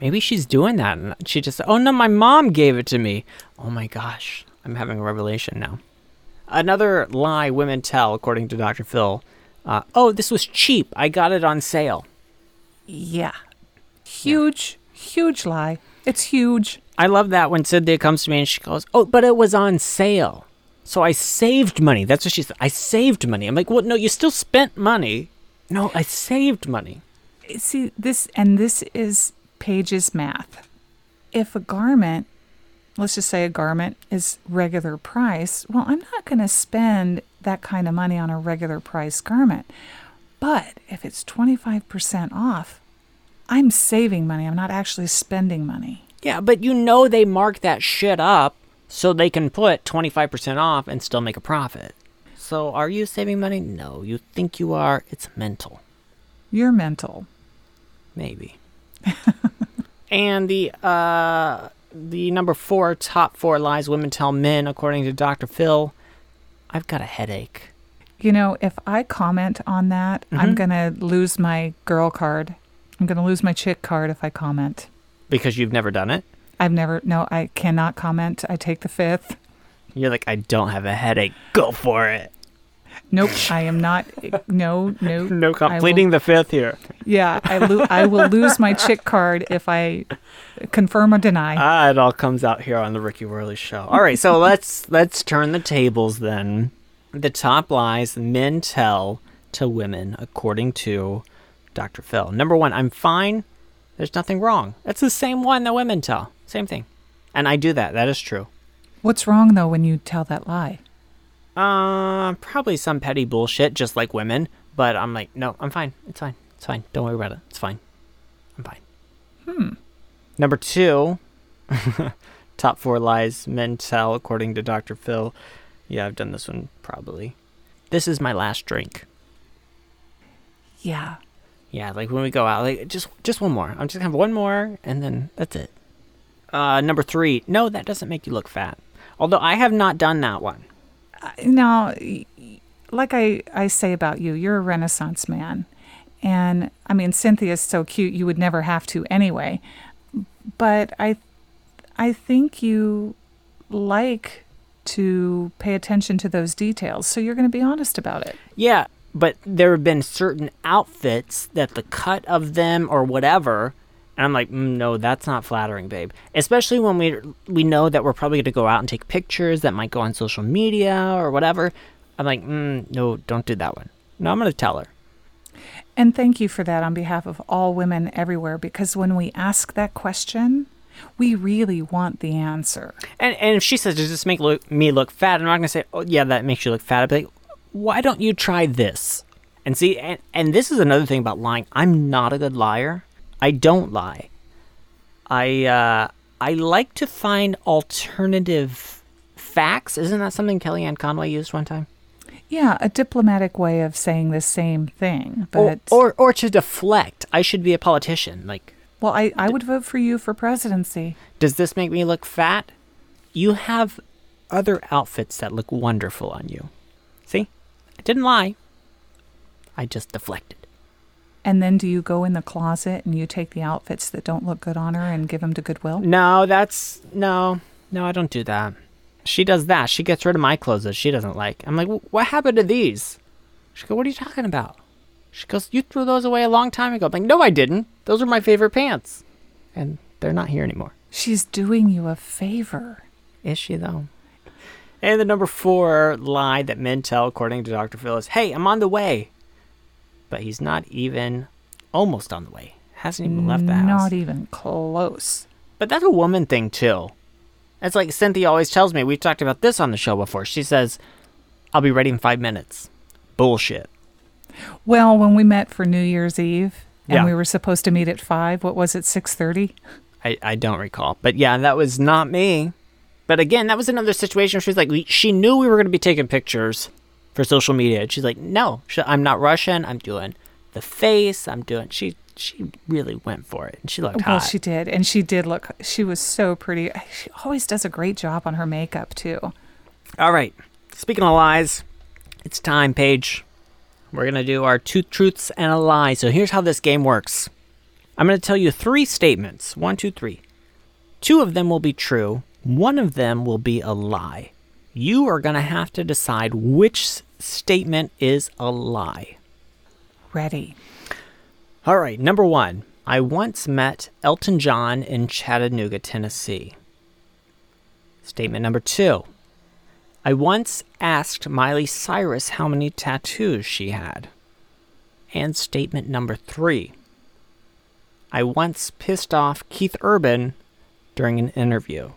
Maybe she's doing that and she just, oh no, my mom gave it to me. Oh my gosh, I'm having a revelation now. Another lie women tell, according to Dr. Phil. Uh, oh, this was cheap. I got it on sale. Yeah. Huge, huge lie. It's huge. I love that when Cynthia comes to me and she goes, oh, but it was on sale. So I saved money. That's what she said. I saved money. I'm like, well, no, you still spent money. No, I saved money. See, this, and this is Paige's math. If a garment, let's just say a garment is regular price, well, I'm not going to spend that kind of money on a regular price garment. But if it's 25% off, I'm saving money. I'm not actually spending money. Yeah, but you know they mark that shit up so they can put 25% off and still make a profit. So are you saving money? No, you think you are. It's mental. You're mental. Maybe. and the uh the number four top four lies women tell men, according to Dr. Phil. I've got a headache. You know, if I comment on that, I'm mm-hmm. going to lose my girl card. I'm going to lose my chick card if I comment. Because you've never done it? I've never, no, I cannot comment. I take the fifth. You're like, I don't have a headache. Go for it. Nope, I am not. No, no. No, Completing will- the fifth here. Yeah, I, lo- I will lose my chick card if I confirm or deny. Ah, it all comes out here on the Ricky Worley show. All right, so let's let's turn the tables then. The top lies men tell to women, according to Dr. Phil. Number one, I'm fine. There's nothing wrong. That's the same one that women tell. Same thing. And I do that. That is true. What's wrong though when you tell that lie? Uh, probably some petty bullshit, just like women. But I'm like, no, I'm fine. It's fine. It's fine. Don't worry about it. It's fine. I'm fine. Hmm. Number two, top four lies men tell, according to Dr. Phil. Yeah, I've done this one probably. This is my last drink. Yeah. Yeah, like when we go out, like just just one more. I'm just gonna have one more, and then that's it. Uh, number three, no, that doesn't make you look fat. Although I have not done that one. Now, like I, I say about you, you're a Renaissance man. And I mean, Cynthia's so cute, you would never have to anyway. But I, I think you like to pay attention to those details. So you're going to be honest about it. Yeah, but there have been certain outfits that the cut of them or whatever, and I'm like, mm, no, that's not flattering, babe. Especially when we we know that we're probably going to go out and take pictures that might go on social media or whatever. I'm like, mm, no, don't do that one. No, I'm going to tell her. And thank you for that on behalf of all women everywhere, because when we ask that question, we really want the answer. And and if she says, does this make look, me look fat? I'm not going to say, oh yeah, that makes you look fat. I'd be like, why don't you try this? And see, and, and this is another thing about lying. I'm not a good liar. I don't lie. I uh, I like to find alternative facts. Isn't that something Kellyanne Conway used one time? Yeah, a diplomatic way of saying the same thing. But Or, or or to deflect. I should be a politician. Like, well, I, I would vote for you for presidency. does this make me look fat? You have other outfits that look wonderful on you. See? I didn't lie. I just deflected. And then do you go in the closet and you take the outfits that don't look good on her and give them to Goodwill? No, that's no, no. I don't do that. She does that. She gets rid of my clothes that she doesn't like. I'm like, what happened to these? She goes, what are you talking about? She goes, you threw those away a long time ago. I'm like, no, I didn't. Those are my favorite pants, and they're not here anymore. She's doing you a favor. Is she though? And the number four lie that men tell, according to Dr. Phil, is, "Hey, I'm on the way," but he's not even almost on the way. Hasn't even left the house. Not even close. But that's a woman thing too. It's like Cynthia always tells me. We've talked about this on the show before. She says, "I'll be ready in five minutes." Bullshit. Well, when we met for New Year's Eve and Yeah. we were supposed to meet at five, what was it, six thirty? I, I don't recall, but yeah, that was not me. But again, that was another situation. Where she was like, she knew we were going to be taking pictures for social media. And she's like, no, I'm not Russian. I'm doing the face. I'm doing. She she really went for it, and she looked Well, hot. she did, and she did look. She was so pretty. She always does a great job on her makeup too. All right. Speaking of lies, it's time, Paige. We're going to do our two truths and a lie. So here's how this game works I'm going to tell you three statements one, two, three. Two of them will be true, one of them will be a lie. You are going to have to decide which statement is a lie. Ready. All right, number one. I once met Elton John in Chattanooga, Tennessee. Statement number two. I once asked Miley Cyrus how many tattoos she had. And statement number three. I once pissed off Keith Urban during an interview.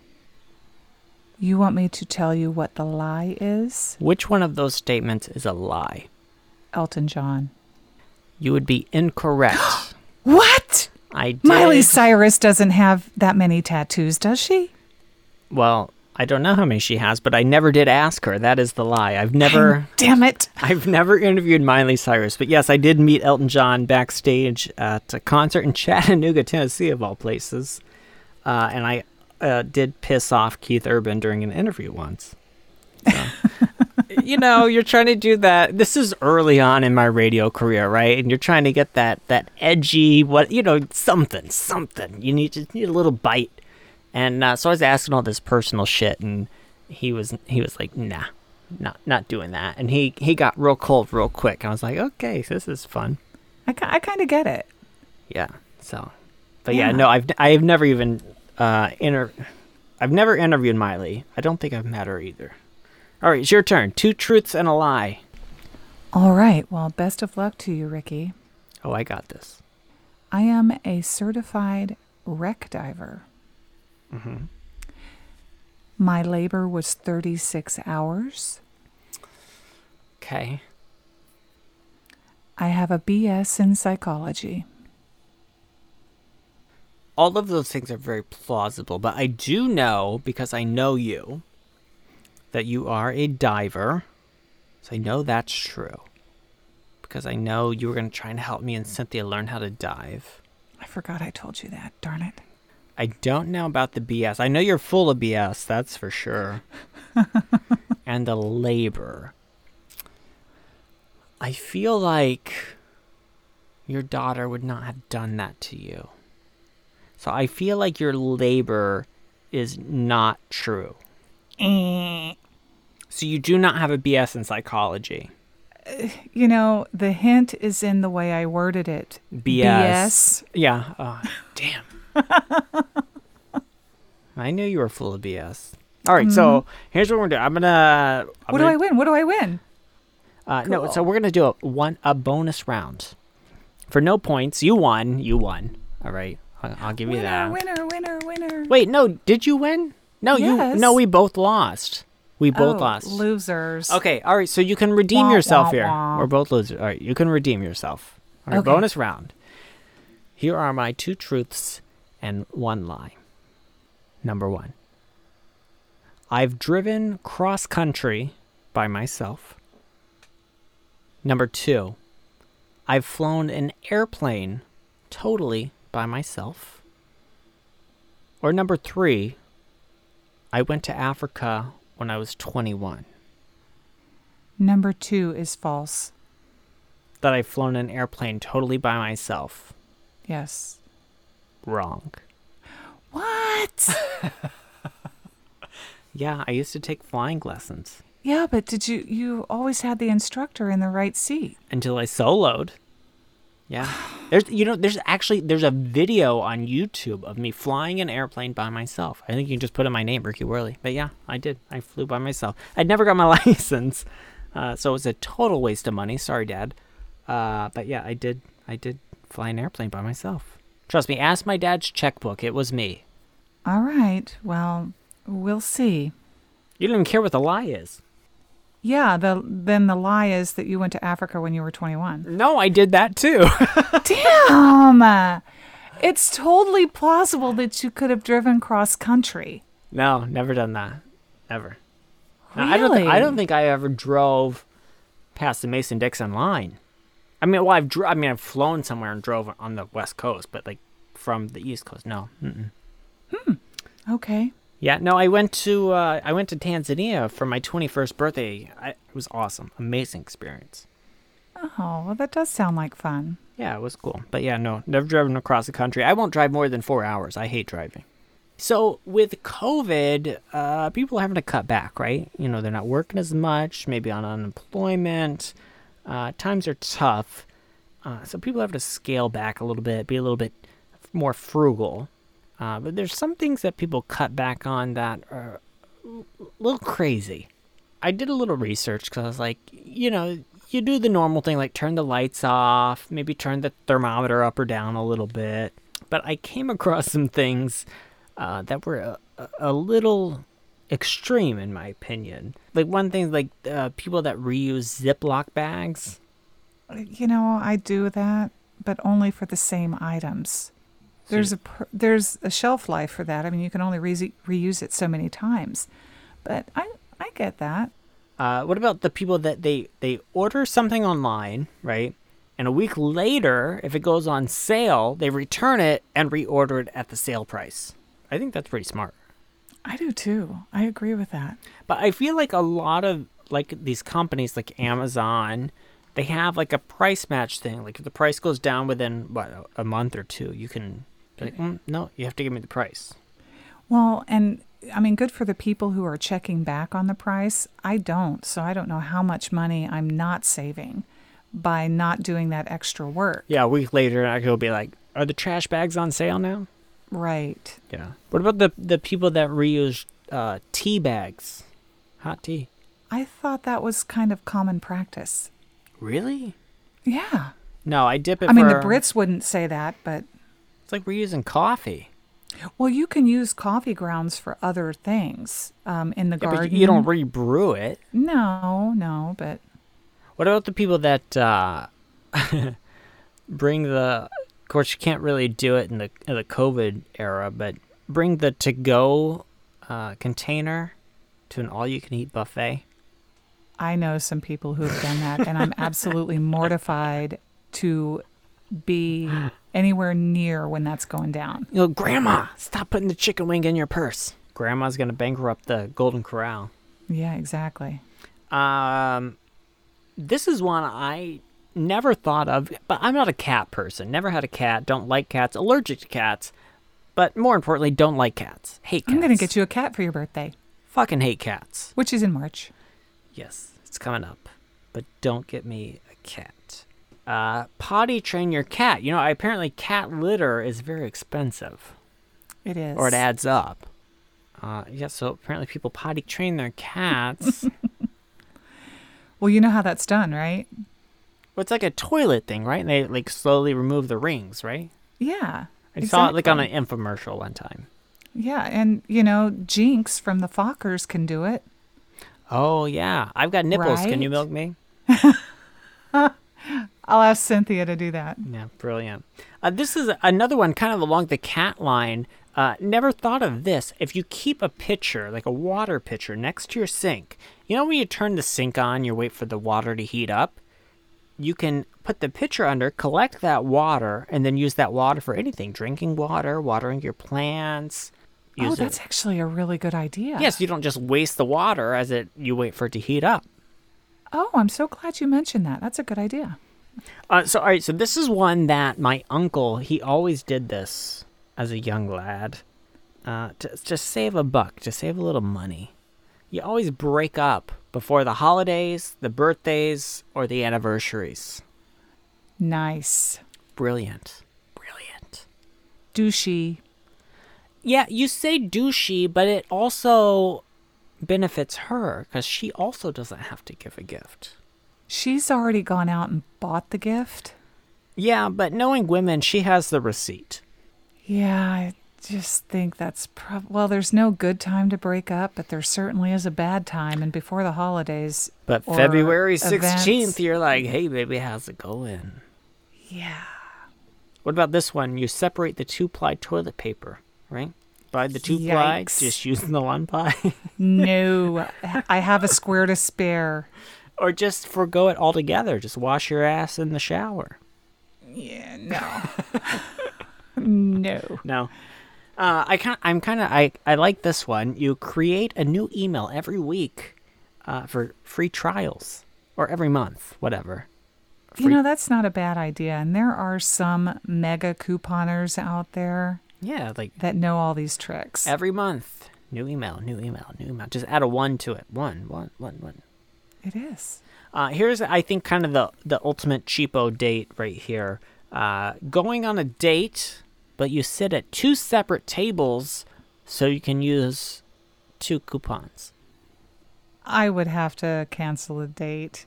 You want me to tell you what the lie is? Which one of those statements is a lie? Elton John. You would be incorrect. What? I did. Miley Cyrus doesn't have that many tattoos, does she? Well, I don't know how many she has, but I never did ask her. That is the lie. I've never Damn it. I've never interviewed Miley Cyrus, but yes, I did meet Elton John backstage at a concert in Chattanooga, Tennessee, of all places. Uh, and I uh, did piss off Keith Urban during an interview once. So, you know, you're trying to do that. This is early on in my radio career, right? And you're trying to get that that edgy, what you know, something, something. You need to need a little bite. And uh, so I was asking all this personal shit, and he was he was like, nah, not not doing that. And he he got real cold real quick. I was like, okay, this is fun. I, ki- I kind of get it. Yeah. So, but yeah, Yeah. no, I've I've never even uh inter, I've never interviewed Miley. I don't think I've met her either. All right, it's your turn. Two truths and a lie. All right. Well, best of luck to you, Ricky. Oh, I got this. I am a certified wreck diver. Mm-hmm. My labor was 36 hours. Okay. I have a BS in psychology. All of those things are very plausible, but I do know because I know you that you are a diver. So I know that's true. Because I know you were going to try and help me and Cynthia learn how to dive. I forgot I told you that. Darn it. I don't know about the BS. I know you're full of BS, that's for sure. and the labor. I feel like your daughter would not have done that to you. So I feel like your labor is not true. So you do not have a BS in psychology. You know, the hint is in the way I worded it. BS. Yeah. Oh, damn. I knew you were full of BS. All right, so here's what we're. I'm gonna. Do. I'm Mm-hmm. What do gonna- I win? What do I win? Uh, No, so we're gonna do a one a bonus round. For no points, you won. You won. All right, I'll, I'll give you that. winner, winner, winner. Wait, no, did you win? No, you. No, we both lost. We oh, both Oh, lost. Losers. Okay, all right. So you can redeem Wah, yourself wah, here. wah. We're both losers. All right, you can redeem yourself. All right, Okay. bonus round. Here are my two truths and one lie. Number one. I've driven cross country by myself. Number two. I've flown an airplane totally by myself. Or number three. I went to Africa when I was 21. Number two is false. that I've flown an airplane totally by myself. Yes. Wrong. What? Yeah, I used to take flying lessons yeah, but did you? You always had the instructor in the right seat. until I soloed. Yeah. There's you know, there's actually there's a video on YouTube of me flying an airplane by myself. I think you can just put in my name, Ricky Worley. But yeah, I did. I flew by myself. I never got my license. Uh, so it was a total waste of money. Sorry, Dad. Uh, but yeah, I did I did fly an airplane by myself. Trust me, ask my dad's checkbook. It was me. All right. Well, we'll see. You don't even care what the lie is. Yeah. The then the lie is that you went to Africa when you were 21. No, I did that too. Damn. It's totally plausible that you could have driven cross country. no, never done that. Never. No, I don't. Th- I don't think I ever drove past the Mason Dixon line. I mean, well, I've. Dr- I mean, I've flown somewhere and drove on the West Coast, but like from the East Coast, no. Mm-mm. Hmm. Okay. Yeah, no. I went to. Uh, I went to Tanzania for my twenty-first birthday. I, it was awesome, amazing experience. Oh, well, that does sound like fun. Yeah, it was cool. But yeah, no, never driven across the country. I won't drive more than four hours. I hate driving. So with COVID, uh, people are having to cut back, right? You know, they're not working as much, maybe on unemployment. Uh, times are tough. Uh, so people have to scale back a little bit, be a little bit more frugal. Uh, but there's some things that people cut back on that are a little crazy. I did a little research because I was like, you know, you do the normal thing like turn the lights off, maybe turn the thermometer up or down a little bit. But I came across some things uh, that were a, a- little extreme, in my opinion. Like one thing, like uh, people that reuse Ziploc bags. You know, I do that, but only for the same items. There's a there's a shelf life for that. I mean, you can only re- reuse it so many times. But I I get that. Uh, what about the people that they they order something online, right? And a week later, if it goes on sale, they return it and reorder it at the sale price. I think that's pretty smart. I do too. I agree with that. But I feel like a lot of like these companies like Amazon, they have like a price match thing. Like if the price goes down within what a month or two, you can like, mm, no, you have to give me the price. Well, and I mean, good for the people who are checking back on the price. I don't, so I don't know how much money I'm not saving by not doing that extra work. Yeah, a week later, I could be like, are the trash bags on sale now? Right. Yeah. What about the the people that reuse uh, tea bags, hot tea? I thought that was kind of common practice. Really? Yeah. No, I dip it. I mean, the Brits wouldn't say that, but It's like we're using coffee. well, you can use coffee grounds for other things um, in the Yeah, garden. but you don't rebrew it. No, no, but What about the people that uh, bring the? Of course, you can't really do it in the in the COVID era, but bring the to go uh, container to an all you can eat buffet. I know some people who have done that, and I'm absolutely mortified to be anywhere near when that's going down. You know, Grandma, stop putting the chicken wing in your purse. Grandma's gonna bankrupt the Golden Corral. Yeah, exactly. Um, this is one I never thought of, but I'm not a cat person. Never had a cat. Don't like cats. Allergic to cats. But more importantly, don't like cats. Hate cats. I'm going to get you a cat for your birthday, Fucking hate cats. which is in March. Yes, it's coming up. But don't get me a cat. Uh, potty train your cat. You know, apparently cat litter is very expensive, It is. or it adds up. Uh, yeah, so apparently people potty train their cats. Well, you know how that's done, right? well, it's like a toilet thing, right? And they like slowly remove the rings, right? Yeah. I saw it like on an infomercial one time. Yeah, and you know, Jinx from the Fockers can do it. Oh yeah, I've got nipples. Can you milk me? I'll ask Cynthia to do that. Yeah, brilliant. Uh, this is another one, kind of along the cat line. Uh, never thought of this. If you keep a pitcher, like a water pitcher, next to your sink, you know when you turn the sink on, you wait for the water to heat up. You can put the pitcher under, collect that water, and then use that water for anything: drinking water, watering your plants. oh, that's it. actually a really good idea. Yes, you don't just waste the water as it you wait for it to heat up. Oh, I'm so glad you mentioned that. That's a good idea. Uh, so all right, so this is one that my uncle he always did this as a young lad, uh, to just save a buck, to save a little money. You always break up before the holidays, the birthdays, or the anniversaries. Nice. Brilliant, brilliant. Douchey. Yeah, you say douchey, but it also benefits her because she also doesn't have to give a gift. She's already gone out and bought the gift. Yeah, but knowing women, she has the receipt. Yeah, I just think that's prob well, there's no good time to break up, but there certainly is a bad time and before the holidays. But February 16th, you're like, hey, baby, how's it going? Yeah. What about this one? You separate the two ply toilet paper, right? Buy the two ply, just using the one ply. No, I have a square to spare. Or just forego it altogether. Just wash your ass in the shower. Yeah, no. no. No. Uh, I kind I'm kind of I, I like this one. You create a new email every week uh, for free trials or every month, whatever. You know, that's not a bad idea. And there are some mega couponers out there Yeah, like that know all these tricks. every month, new email, new email, new email. Just add a one to it. One, one, one, one. It is. Uh, here's, I think, kind of the the ultimate cheapo date right here. Uh, going on a date, but you sit at two separate tables, so you can use two coupons. I would have to cancel a date.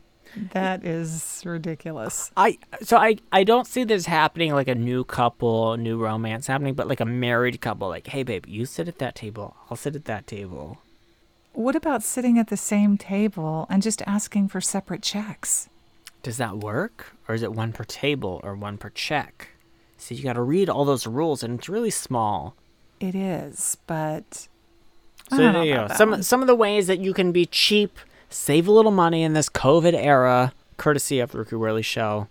That is ridiculous. I so I I don't see this happening like a new couple, new romance happening, but like a married couple. Like, hey, babe, you sit at that table. I'll sit at that table. What about sitting at the same table and just asking for separate checks? Does that work, or is it one per table or one per check? See, you got to read all those rules, and it's really small. It is, but I So don't know there you go. Some one. some of the ways that you can be cheap, save a little money in this COVID era, courtesy of the Ricky Worley Show.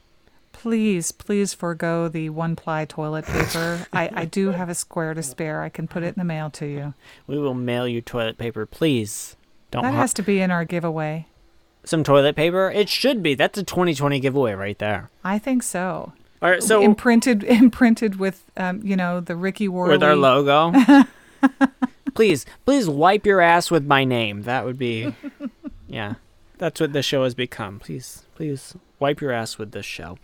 Please, please forego the one ply toilet paper. I, I do have a square to spare. I can put it in the mail to you. We will mail you toilet paper, please. Don't That har- has to be in our giveaway. some toilet paper. It should be. That's a 2020 giveaway right there. I think so. All right, so imprinted imprinted with um, you know, the Ricky Worley. with our logo. please, please wipe your ass with my name. That would be, yeah, that's what the show has become. Please, please wipe your ass with this show.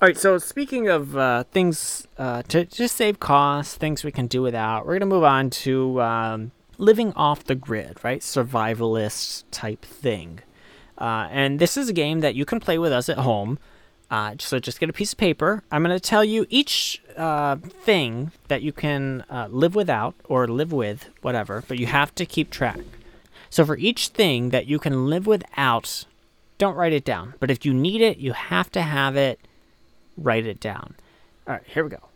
All right, so speaking of uh, things uh, to just save costs, things we can do without, we're gonna move on to um, living off the grid, right? Survivalist type thing. Uh, and this is a game that you can play with us at home. Uh, so just get a piece of paper. I'm going to tell you each uh, thing that you can uh, live without or live with, whatever, but you have to keep track. So for each thing that you can live without, don't write it down. But if you need it, you have to have it, write it down. All right, here we go.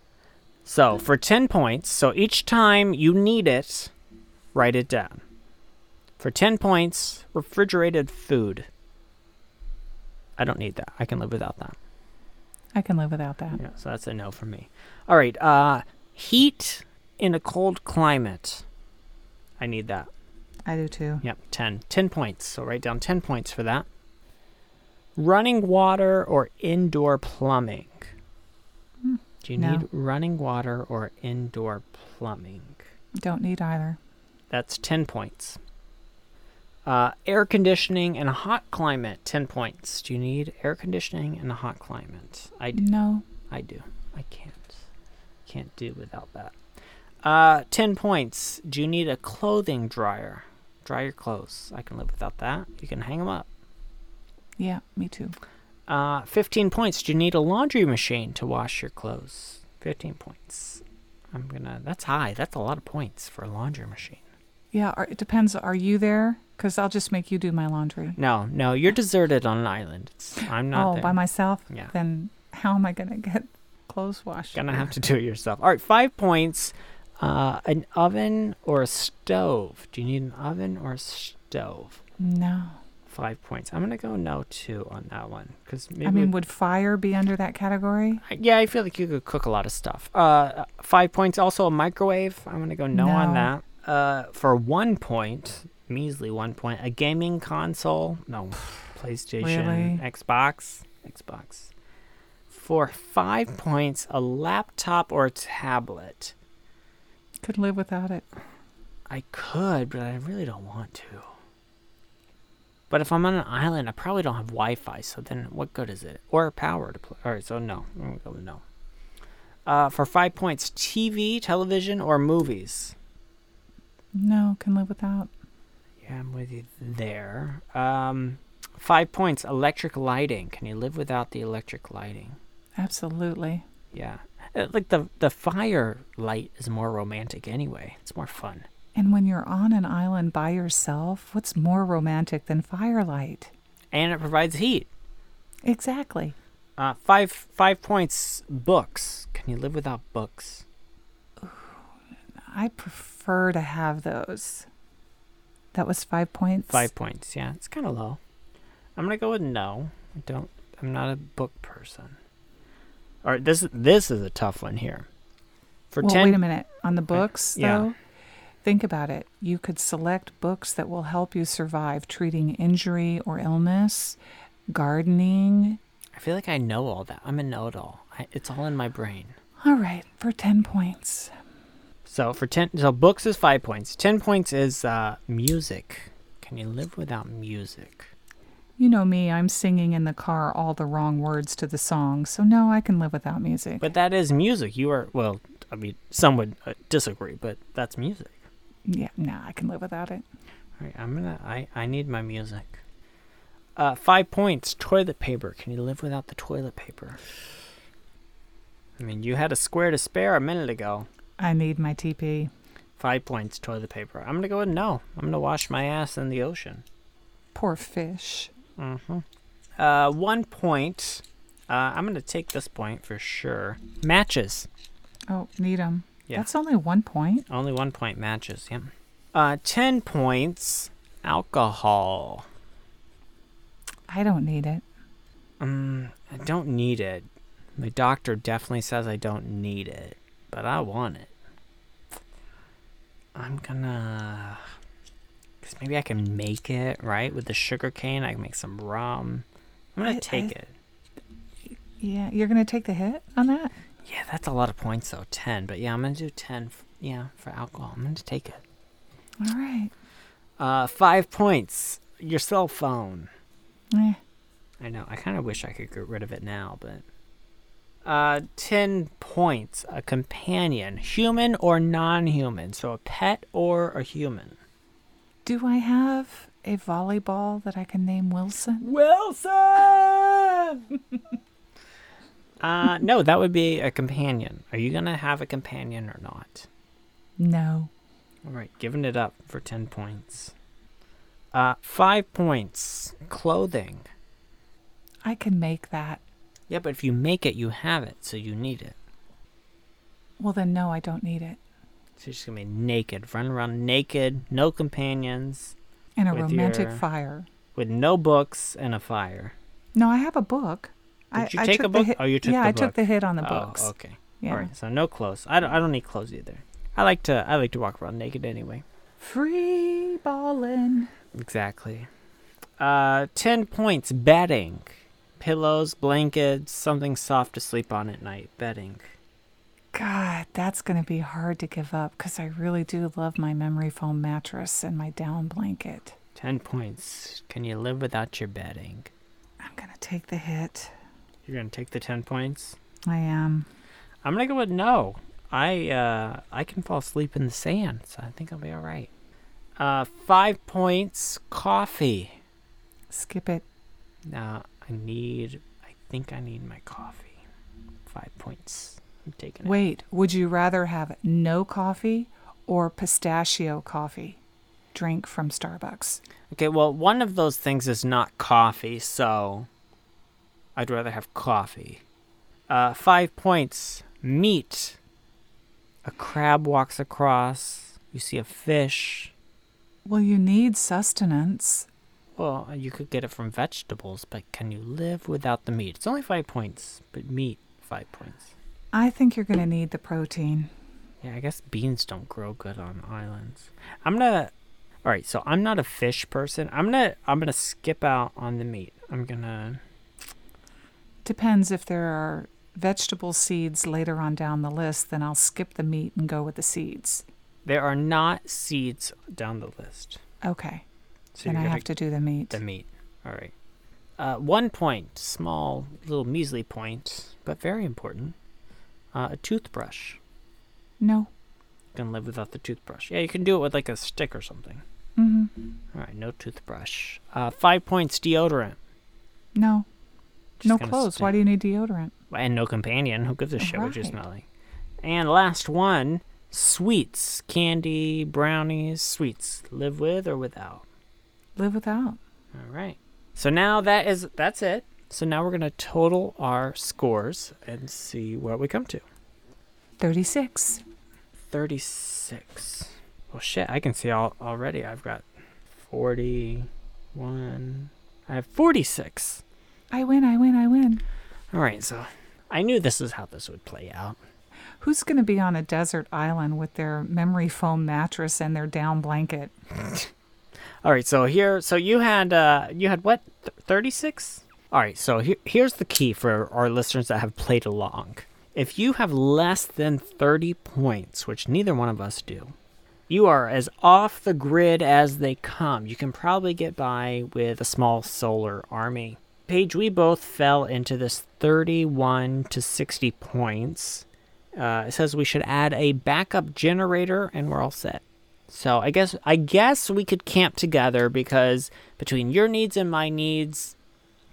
So for 10 points, so each time you need it, write it down. For 10 points, refrigerated food. I don't need that. I can live without that. I can live without that. Yeah, so that's a no for me. All right, uh, heat in a cold climate. I need that. I do too. Yep, 10. 10 points. So write down 10 points for that. Running water or indoor plumbing? Do you no. need running water or indoor plumbing? Don't need either. That's 10 points. Uh, air conditioning and a hot climate, 10 points. Do you need air conditioning and a hot climate? I do. No. I do. I can't. Can't do without that. Uh, 10 points. Do you need a clothing dryer? Dry your clothes. I can live without that. You can hang them up. Yeah, me too. Uh, 15 points. Do you need a laundry machine to wash your clothes? 15 points. I'm gonna. That's high. That's a lot of points for a laundry machine. Yeah, it depends. Are you there? Because I'll just make you do my laundry. No, no, you're deserted on an island. It's, I'm not oh, there. by myself? Yeah. Then how am I going to get clothes washed? Gonna have to do it yourself. All right, five points. Uh, an oven or a stove? Do you need an oven or a stove? No. Five points. I'm gonna go no two on that one because maybe. I mean, would fire be under that category? yeah, I feel like you could cook a lot of stuff. Uh, five points. Also a microwave. I'm gonna go no, on that. Uh, for one point, measly one point. A gaming console? No. PlayStation, Really? Xbox, Xbox. For five points, a laptop or a tablet. Could live without it. I could, but I really don't want to. But if I'm on an island, I probably don't have Wi-Fi. So then, what good is it? Or power to play? All right, so no, I'm go no. Uh, for five points, TV, television, or movies. No, can live without. Yeah, I'm with you there. Um, five points, electric lighting. Can you live without the electric lighting? Absolutely. Yeah, Uh, like the the fire light is more romantic anyway. It's more fun. And when you're on an island by yourself, what's more romantic than firelight? and it provides heat. Exactly. Uh, five five points. Books. Can you live without books? I prefer to have those. That was five points. Five points. Yeah, it's kind of low. I'm gonna go with no. I don't. I'm not a book person. All right, this this is a tough one here. For well, ten. wait a minute. On the books, yeah. though, think about it. You could select books that will help you survive treating injury or illness, gardening. I feel like I know all that. I'm a know-it-all. It's all in my brain. All right, for 10 points. So for ten, so books is five points. Ten points is uh, music. Can you live without music? You know me, I'm singing in the car all the wrong words to the song, so no, I can live without music. But that is music. You are well. I mean, some would uh, disagree, but that's music. Yeah, no, I can live without it. All right, I'm gonna. I I need my music. Uh, five points. Toilet paper. Can you live without the toilet paper? I mean, you had a square to spare a minute ago. I need my TP. Five points. Toilet paper. I'm gonna go with no. I'm gonna wash my ass in the ocean. Poor fish. Mm-hmm. Uh, one point. Uh, I'm gonna take this point for sure. Matches. Oh, need 'em. Yeah. That's only one point. Only one point matches. Yep. Uh, ten points. Alcohol. I don't need it. Um, I don't need it. My doctor definitely says I don't need it, but I want it. I'm gonna. Because maybe I can make it, right? With the sugar cane, I can make some rum. I'm gonna I- take I- it. Yeah, you're to take the hit on that? Yeah, that's a lot of points though. 10. But yeah, I'm gonna do 10. f- yeah, for alcohol. I'm gonna take it. All right. Uh, five points. Your cell phone. Eh. I know. I kind of wish I could get rid of it now, but. Uh, 10 points. A companion. Human or non human. So a pet or a human. Do I have a volleyball that I can name Wilson? Wilson! uh, no, that would be a companion. Are you going to have a companion or not? No. All right, giving it up for 10 points. Uh, five points. Clothing. I can make that. Yeah, but if you make it, you have it, so you need it. Well, then, no, I don't need it. So you're just gonna be naked, run around naked, no companions, And a romantic your- fire. with no books and a fire. No, I have a book. I, Did you I take a book? hit- Oh, you took the book? yeah, I took the hit on the oh, books. okay. Yeah. All right, so no clothes. I don't. I don't need clothes either. I like to. I like to walk around naked anyway. Free ballin'. Exactly. Uh, ten points. Bedding, pillows, blankets, something soft to sleep on at night. Bedding. God, that's going to be hard to give up because I really do love my memory foam mattress and my down blanket. Ten points. Can you live without your bedding? I'm going to take the hit. You're gonna take the ten points. I am. I'm gonna go with no. I uh I can fall asleep in the sand, so I think I'll be all right. Uh, five points. Coffee. Skip it. Now I need. I think I need my coffee. Five points. I'm taking it. Wait, would you rather have no coffee or pistachio coffee? Drink from Starbucks. Okay. Well, one of those things is not coffee, so I'd rather have coffee. Uh, five points. Meat. A crab walks across. You see a fish. Well, you need sustenance. Well, you could get it from vegetables, but can you live without the meat? It's only five points, but meat, five points. I think you're going to need the protein. Yeah, I guess beans don't grow good on islands. I'm gonna. All right, so I'm not a fish person. I'm gonna. I'm gonna skip out on the meat. I'm gonna. Depends if there are vegetable seeds later on down the list, then I'll skip the meat and go with the seeds. There are not seeds down the list, Okay. so then I have to do the meat. the meat. All right. Uh, one point, small, little measly point, but very important. Uh, a toothbrush. no. You can live without the toothbrush. Yeah, you can do it with like a stick or something. Mm-hmm. All right, no toothbrush. Uh, five points deodorant. No. No clothes. Why do you need deodorant? And no companion. Who gives a shit what you Right. smell like? And last one, sweets, candy, brownies, sweets. Live with or without. Live without. All right. So now that is that's it. So now we're gonna total our scores and see what we come to. 36. Thirty-six. Well, shit, I can see all already. I've got forty-one. I have forty-six. I win, I win, I win. All right, so I knew this is how this would play out. Who's going to be on a desert island with their memory foam mattress and their down blanket? All right, so here, so you had, uh, you had what, thirty-six? All right, so here, here's the key for our listeners that have played along. If you have less than thirty points, which neither one of us do, you are as off the grid as they come. You can probably get by with a small solar army. Paige, we both fell into this 31 to 60 points. Uh, it says we should add a backup generator, and we're all set. So I guess I guess we could camp together because between your needs and my needs,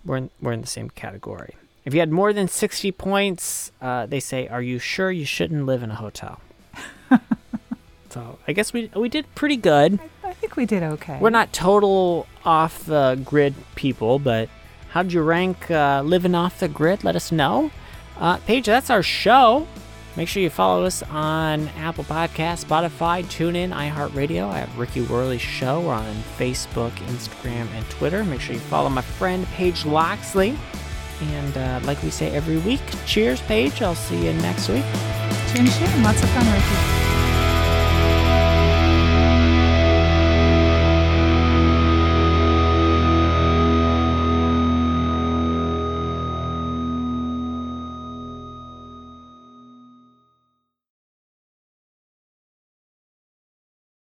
we're in, we're in the same category. If you had more than 60 points, uh, they say, "Are you sure you shouldn't live in a hotel?" so I guess we we did pretty good. I think we did okay. We're not total off the grid people, but how'd you rank uh, living off the grid? Let us know. Uh, Paige, that's our show. Make sure you follow us on Apple Podcasts, Spotify, TuneIn, iHeartRadio. I have Ricky Worley's show. We're on Facebook, Instagram, and Twitter. Make sure you follow my friend Paige Loxley. And uh, like we say every week, cheers, Paige. I'll see you next week. Cheers, chin. Lots of fun, Ricky.